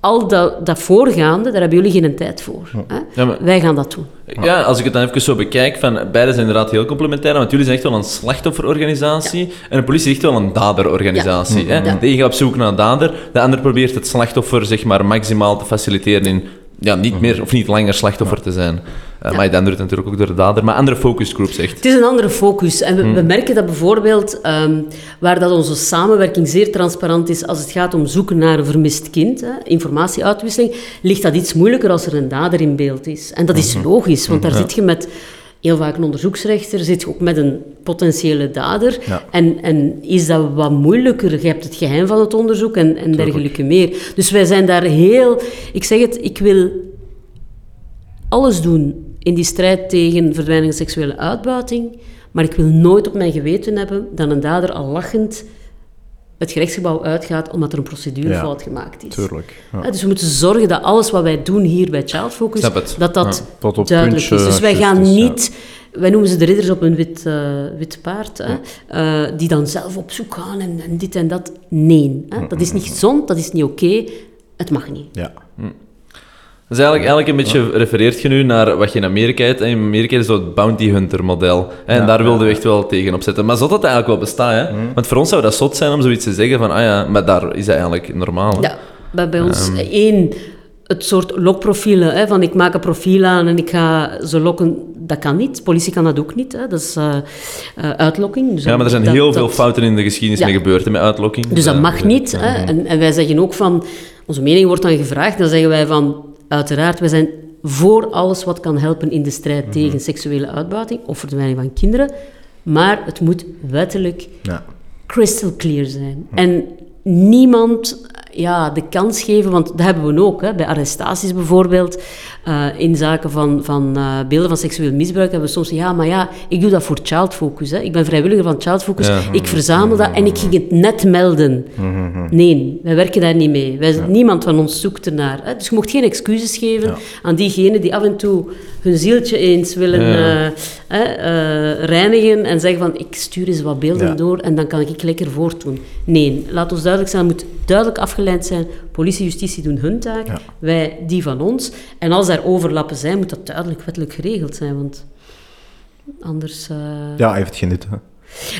al dat, dat voorgaande, daar hebben jullie geen tijd voor. Hè? Ja, maar- Wij gaan dat doen. Ja, als ik het dan even zo bekijk, van, beide zijn inderdaad heel complementair, want jullie zijn echt wel een slachtofferorganisatie en de politie is echt wel een daderorganisatie. Hè? Ja. De een gaat op zoek naar een dader, de ander probeert het slachtoffer zeg maar, maximaal te faciliteren in ja, niet meer of niet langer slachtoffer te zijn. Eh, Maar dan doet natuurlijk ook door de dader, maar andere focusgroups echt. Het is een andere focus. En we, we Hmm. merken dat bijvoorbeeld, ehm, waar dat onze samenwerking zeer transparant is als het gaat om zoeken naar een vermist kind, hè, informatieuitwisseling, ligt dat iets moeilijker als er een dader in beeld is. En dat is logisch, want daar zit je met heel vaak een onderzoeksrechter, zit je ook met een potentiële dader. Ja. En, en is dat wat moeilijker? Je hebt het geheim van het onderzoek en, en dergelijke meer. Dus wij zijn daar heel... Ik zeg het, ik wil alles doen in die strijd tegen verdwijning en seksuele uitbuiting, maar ik wil nooit op mijn geweten hebben dat een dader al lachend het gerechtsgebouw uitgaat omdat er een procedurefout gemaakt is. Tuurlijk. Ja. Ja, dus we moeten zorgen dat alles wat wij doen hier bij Child Focus, dat dat Ja, tot op duidelijk puntje is. Dus wij gaan ja. niet... Wij noemen ze de ridders op een wit, eh, wit paard, hè, eh, die dan zelf op zoek gaan en, en dit en dat. Nee, hè. dat is niet gezond, dat is niet oké, het mag niet. Ja. Dus eigenlijk, eigenlijk een beetje refereert je nu naar wat je in Amerika hebt. En in Amerika is zo het bounty hunter model. En Ja, daar wilden we echt wel tegen opzetten. Maar zot dat eigenlijk wel bestaat, hè? Want voor ons zou dat zot zijn om zoiets te zeggen van, ah ja, maar daar is dat eigenlijk normaal. Hè? Ja, bij, bij ons Ehm. één, het soort lokprofielen, hè, van ik maak een profiel aan en ik ga ze lokken, dat kan niet. De politie kan dat ook niet, hè. dat is eh, eh, uitlokking. Dus Ja, maar er zijn dat- heel dat- veel fouten in de geschiedenis Ja. mee gebeurd hè, met uitlokking. Dus dat mag niet. Hè. En, en wij zeggen ook van, onze mening wordt dan gevraagd, dan zeggen wij van, uiteraard, wij zijn voor alles wat kan helpen in de strijd tegen seksuele uitbuiting of verdwijning van kinderen, maar het moet wettelijk Ja. crystal clear zijn. En niemand ja, de kans geven, want dat hebben we ook, hè, bij arrestaties bijvoorbeeld, eh, in zaken van, van eh, beelden van seksueel misbruik, hebben we soms ja, maar ja, ik doe dat voor Child Focus. Hè. Ik ben vrijwilliger van Child Focus, Ja. ik verzamel dat en ik ging het net melden. Nee, wij werken daar niet mee. Wij, Niemand van ons zoekt ernaar. Hè. Dus je mocht geen excuses geven aan diegenen die af en toe hun zieltje eens willen eh, reinigen en zeggen van ik stuur eens wat beelden door en dan kan ik lekker voortdoen. Nee, laat ons duidelijk zijn, het moet duidelijk afgeleid zijn. Politie, justitie doen hun taak, Ja. wij die van ons. En als daar overlappen zijn, moet dat duidelijk wettelijk geregeld zijn, want anders... eh, ja, hij heeft geen nut. Hè.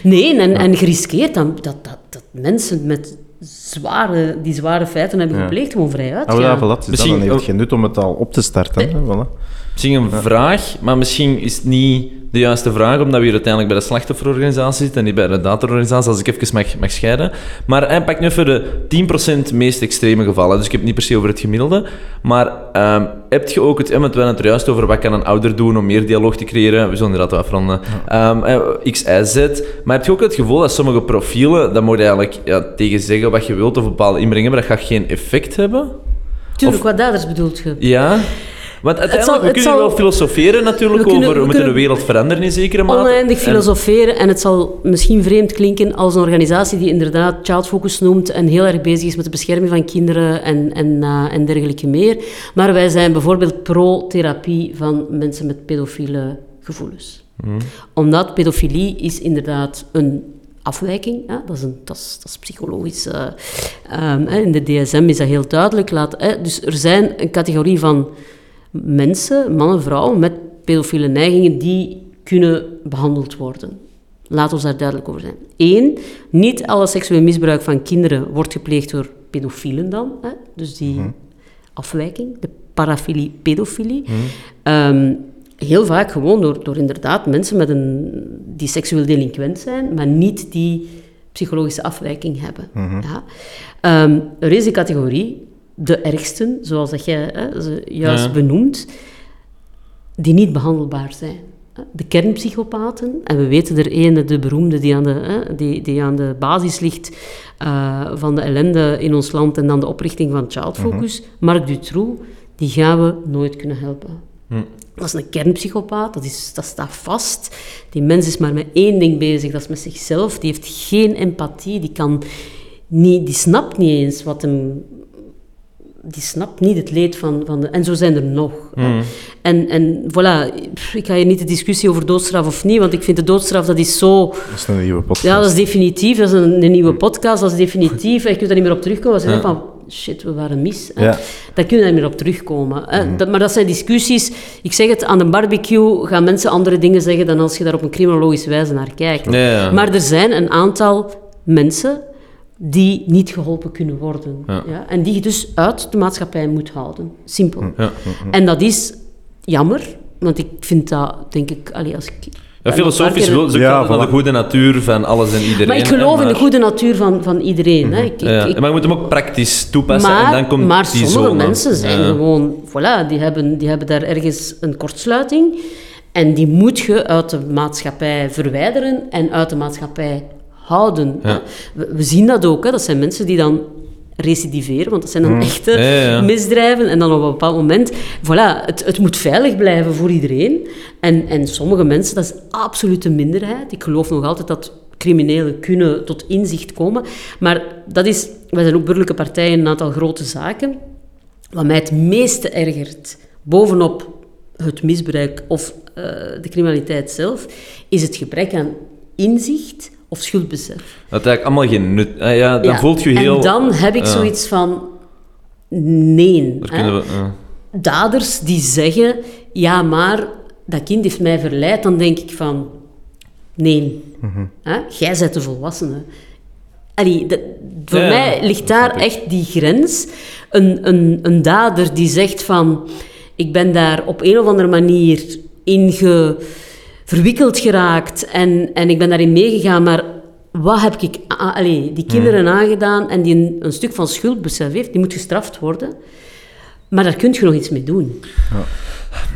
Nee, en, en geriskeerd dan, dat, dat, dat mensen met zware, die zware feiten hebben Ja. gepleegd gewoon vrij Ah, uitgaan. ja, voilà, het is dat, Misschien dan heeft ook- geen nut om het al op te starten. Hè. Voilà. Misschien een vraag, maar misschien is het niet de juiste vraag, omdat we hier uiteindelijk bij de slachtofferorganisatie zitten en niet bij de datororganisatie, als ik even mag, mag scheiden. Maar hij pakt nu voor de 10% meest extreme gevallen, dus ik heb het niet per se over het gemiddelde. Maar ehm, heb je ook het, want we hadden het er juist over wat kan een ouder doen om meer dialoog te creëren, we zullen inderdaad wel afronden, Ehm, eh, X, Y, Z. Maar heb je ook het gevoel dat sommige profielen, dat moet je eigenlijk ja, tegen zeggen wat je wilt of bepaalde inbreng hebben, dat gaat geen effect hebben? Tuurlijk, of- wat daders bedoelt je? Ja? Want uiteindelijk, zal- we kunnen zal- wel filosoferen natuurlijk We kunnen- over, we, we moeten de wereld veranderen in zekere mate. Oneindig En- filosoferen en het zal misschien vreemd klinken als een organisatie die inderdaad Child Focus noemt en heel erg bezig is met de bescherming van kinderen en, en, eh, en dergelijke meer. Maar wij zijn bijvoorbeeld pro-therapie van mensen met pedofiele gevoelens. Omdat pedofilie is inderdaad een afwijking. Hè? Dat, is een, dat, is, dat is psychologisch. eh, ehm, hè, in de DSM is dat heel duidelijk. Laat, hè? Dus er zijn een categorie van mensen, mannen, vrouwen, met pedofiele neigingen die kunnen behandeld worden. Laat ons daar duidelijk over zijn. Eén, niet alle seksueel misbruik van kinderen wordt gepleegd door pedofielen dan. Hè? Dus die afwijking, de parafilie, pedofilie. Ehm, heel vaak gewoon door, door inderdaad mensen met een, die seksueel delinquent zijn, maar niet die psychologische afwijking hebben. Ja. Ehm, er is een categorie, de ergsten, zoals dat jij hè, ze juist Ja. benoemt, die niet behandelbaar zijn. de kernpsychopaten. En we weten er ene, de beroemde, die aan de, hè, die, die aan de basis ligt eh, van de ellende in ons land en dan de oprichting van Child Focus, Marc Dutroux, die gaan we nooit kunnen helpen. Dat is een kernpsychopaat, dat, is, dat staat vast. Die mens is maar met één ding bezig, dat is met zichzelf. Die heeft geen empathie, die, kan niet, die snapt niet eens wat hem... Die snapt niet het leed van, van de... En zo zijn er nog. hè. En, en voilà, ik ga hier niet de discussie over doodstraf of niet, want ik vind de doodstraf, dat is zo... Dat is een nieuwe podcast. Ja, dat is definitief. Dat is een, een nieuwe podcast. Dat is definitief. En je kunt daar niet meer op terugkomen. Je denkt van, shit, we waren mis. hè. Ja. Daar kun je niet meer op terugkomen. Hè. Dat, maar dat zijn discussies. Ik zeg het, aan de barbecue gaan mensen andere dingen zeggen dan als je daar op een criminologische wijze naar kijkt. Ja, ja. Maar er zijn een aantal mensen die niet geholpen kunnen worden. Ja. Ja. En die je dus uit de maatschappij moet houden. Simpel. Ja. En dat is jammer, want ik vind dat, denk ik, allee, als ik... Ja, filosofisch wil zoek Ja, naar de goede natuur van alles en iedereen. Maar ik geloof in de goede natuur van, van iedereen. Hè. Ik, ik, maar je moet hem ook praktisch toepassen maar, en dan komt maar die sommige zone. mensen zijn Ja. gewoon... Voilà, die hebben, die hebben daar ergens een kortsluiting. En die moet je uit de maatschappij verwijderen en uit de maatschappij houden. Ja. We, we zien dat ook. Hè. Dat zijn mensen die dan recidiveren, want dat zijn dan echte Ja, ja, ja. misdrijven. En dan op een bepaald moment... Voilà, het, het moet veilig blijven voor iedereen. En, en sommige mensen, dat is absoluut een minderheid. Ik geloof nog altijd dat criminelen kunnen tot inzicht komen. Maar dat is... Wij zijn ook burgerlijke partijen in een aantal grote zaken. Wat mij het meeste ergert, bovenop het misbruik of eh, de criminaliteit zelf, is het gebrek aan inzicht of schuldbesef. Dat eigenlijk allemaal geen nut. Ah, ja, dan Ja. voelt je heel... En dan heb ik zoiets van... Nee. Hè. we. Daders die zeggen... Ja, maar dat kind heeft mij verleid. Dan denk ik van... Nee. Hè? Jij bent de volwassene. Allee, dat- voor Ja, mij ligt daar echt die grens. Een, een, een dader die zegt van... Ik ben daar op een of andere manier in ge, verwikkeld geraakt en, en ik ben daarin meegegaan, maar wat heb ik allee, die kinderen aangedaan en die een, een stuk van schuldbesef heeft, die moet gestraft worden. Maar daar kun je nog iets mee doen.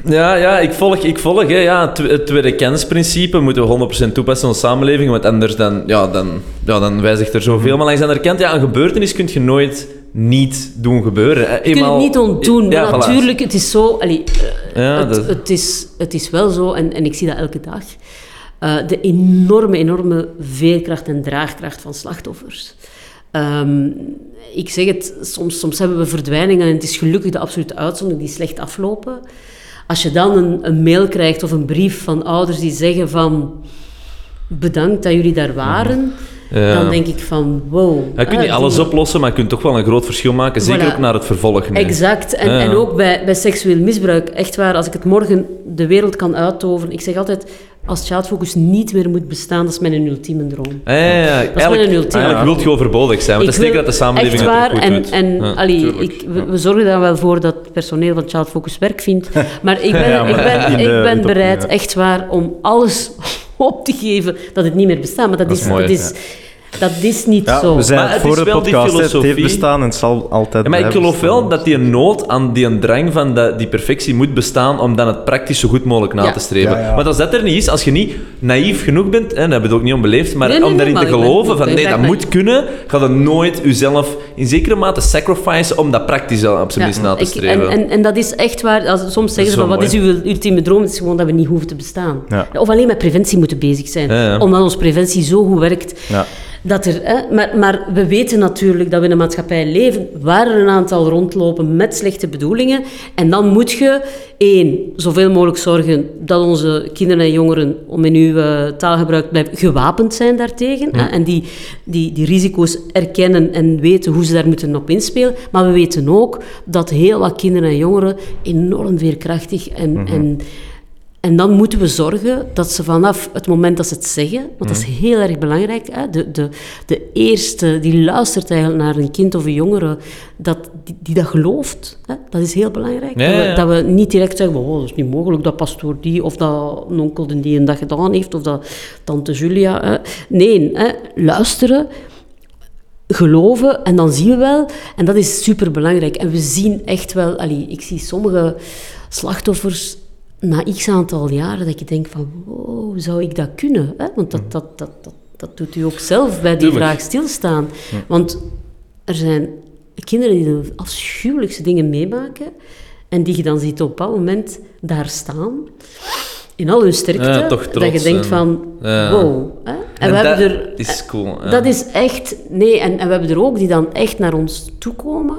Ja, ja, ik volg, ik volg hè, ja, het tw- het tweede kennisprincipe moeten we 100% toepassen in onze samenleving, want anders dan, ja, dan, ja, dan wijzigt er zoveel. Maar langs de andere kant, ja, een gebeurtenis kun je nooit niet doen gebeuren. Je kunt Eenmaal- het niet ontdoen, Ja, maar voilà. natuurlijk, het is zo... allee, eh, Ja, het, dat- het, is, het is wel zo, en, en ik zie dat elke dag, eh, de enorme, enorme veerkracht en draagkracht van slachtoffers. Ehm, ik zeg het, soms, soms hebben we verdwijningen en het is gelukkig de absolute uitzondering die slecht aflopen. Als je dan een, een mail krijgt of een brief van ouders die zeggen van bedankt dat jullie daar waren, Ja. dan denk ik van wow. Je kunt ah, niet alles oplossen, maar je kunt toch wel een groot verschil maken, zeker Voilà. ook naar het vervolg. nee. Exact. En, Ja. en ook bij, bij seksueel misbruik. Echt waar, als ik het morgen de wereld kan uittoveren. Ik zeg altijd, als Child Focus niet meer moet bestaan, dat is mijn ultieme droom. Ja, ja, ja. Eigenlijk, mijn ultieme. eigenlijk wil je overbodig zijn, want Ik het is zeker wil dat de samenleving echt het waar, goed en, doet. en Ja. allee, ik, we, we zorgen er wel voor dat het personeel van Child Focus werk vindt. Maar ik ben, Ja, maar ik ben, ik ben bereid, ja. echt waar, om alles op te geven dat het niet meer bestaat. Maar dat, Dat is, is mooi, dat, is, dat is niet Ja, zo. we zijn Maar het voor is de wel die podcast. hè. Het heeft filosofie. bestaan en het zal altijd Ja, maar ik geloof bestaan. wel dat die nood aan die een drang van dat, die perfectie moet bestaan om dan het praktisch zo goed mogelijk na Ja. te streven. Ja, ja. Want als dat er niet is, als je niet naïef genoeg bent, en dat bedoel ik niet onbeleefd, maar Nee, nee, om nee, daarin maar te geloven van nee, dat moet kunnen, ga je nooit jezelf in zekere mate sacrificen om dat praktisch op zijn minst na te ik- streven. En, en, en dat is echt waar. Als, soms zeggen ze van, wat is uw ultieme droom? Het is gewoon dat we niet hoeven te bestaan. Ja. Of alleen met preventie moeten bezig zijn. Ja, ja. Omdat onze preventie zo goed werkt. Ja. Dat er, hè, maar, maar we weten natuurlijk dat we in een maatschappij leven waar er een aantal rondlopen met slechte bedoelingen. En dan moet je, één, zoveel mogelijk zorgen dat onze kinderen en jongeren, om in uw eh, taalgebruik te blijven, gewapend zijn daartegen. Hè, en die, die, die risico's erkennen en weten hoe ze daar moeten op inspelen. Maar we weten ook dat heel wat kinderen en jongeren enorm veerkrachtig en... en en dan moeten we zorgen dat ze vanaf het moment dat ze het zeggen, want dat is heel erg belangrijk, hè, de, de, de eerste die luistert eigenlijk naar een kind of een jongere, dat, die, die dat gelooft, hè, dat is heel belangrijk. Ja, dat, ja, we, ja. dat we niet direct zeggen, oh, dat is niet mogelijk dat pastoor die, of dat een onkel die een dag gedaan heeft, of dat tante Julia. Hè. Nee, hè, luisteren, geloven en dan zien we wel. En dat is superbelangrijk. En we zien echt wel... Allee, ik zie sommige slachtoffers na x aantal jaren dat je denkt van, wow, zou ik dat kunnen? Hè? Want dat, dat, dat, dat, dat doet u ook zelf bij die Tuurlijk. vraag stilstaan. Want er zijn kinderen die de afschuwelijkste dingen meemaken en die je dan ziet op bepaald moment daar staan, in al hun sterkte, Ja, toch dat je denkt en- van, Ja. wow. Hè? En, En we hebben dat er... is cool. Dat is echt... Nee, en, en we hebben er ook die dan echt naar ons toekomen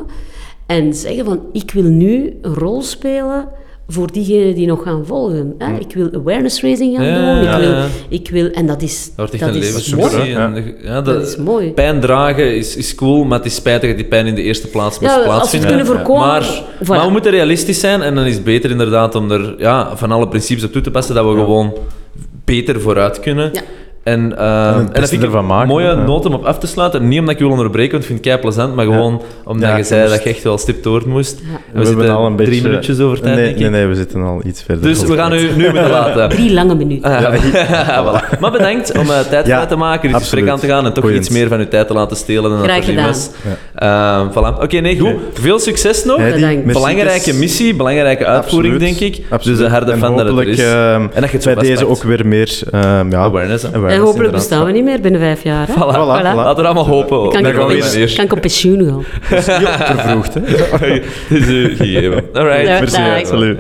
en zeggen van, ik wil nu een rol spelen voor diegenen die nog gaan volgen. Hè? Ik wil awareness raising gaan Ja, doen. Ik ja, wil, ja. ik wil... En dat is, Dat wordt echt dat een is mooi. en- Ja, Dat is mooi. Pijn dragen is, is cool, maar het is spijtig dat die pijn in de eerste plaats moest Ja, als we het plaatsvinden. kunnen voorkomen... Maar, voilà. maar we moeten realistisch zijn en dan is het beter inderdaad om er ja, van alle principes op toe te passen dat we gewoon beter vooruit kunnen. En, het en dat vind ik ervan een maken, mooie ja. noot om op af te sluiten. Niet omdat ik je wil onderbreken, want ik vind het kei plezant, maar gewoon omdat Ja, je zei moest- dat je echt wel stipt door moest. We, we, hebben zitten al een drie beetje... minuutjes over tijd, nee, denk ik. Nee, nee, we zitten al iets verder. Dus we gaan u nu moeten laten. Drie lange minuten. Ah, voilà. Maar bedankt om eh, tijd Ja, vrij te maken, dit gesprek aan te gaan en toch iets meer van uw tijd te laten stelen dan dat Graag gedaan. was. Ehm, voilà. Oké, nee, goed. Veel succes nog. Bedankt. Belangrijke missie, belangrijke uitvoering, denk ik. Absoluut. Dus een harde En fan dat het is. ehm, en dat je het zo bij deze ook weer meer ehm, awareness, hopelijk inderdaad. bestaan we niet meer binnen vijf jaar. Hè? Voilà. Voilà, voilà. Laten we allemaal hopen. Kan, Dat ik op, kan ik op pensioen gaan? Vervroegd, hè? Het is u gegeven. Merci, dag. hè. Salut.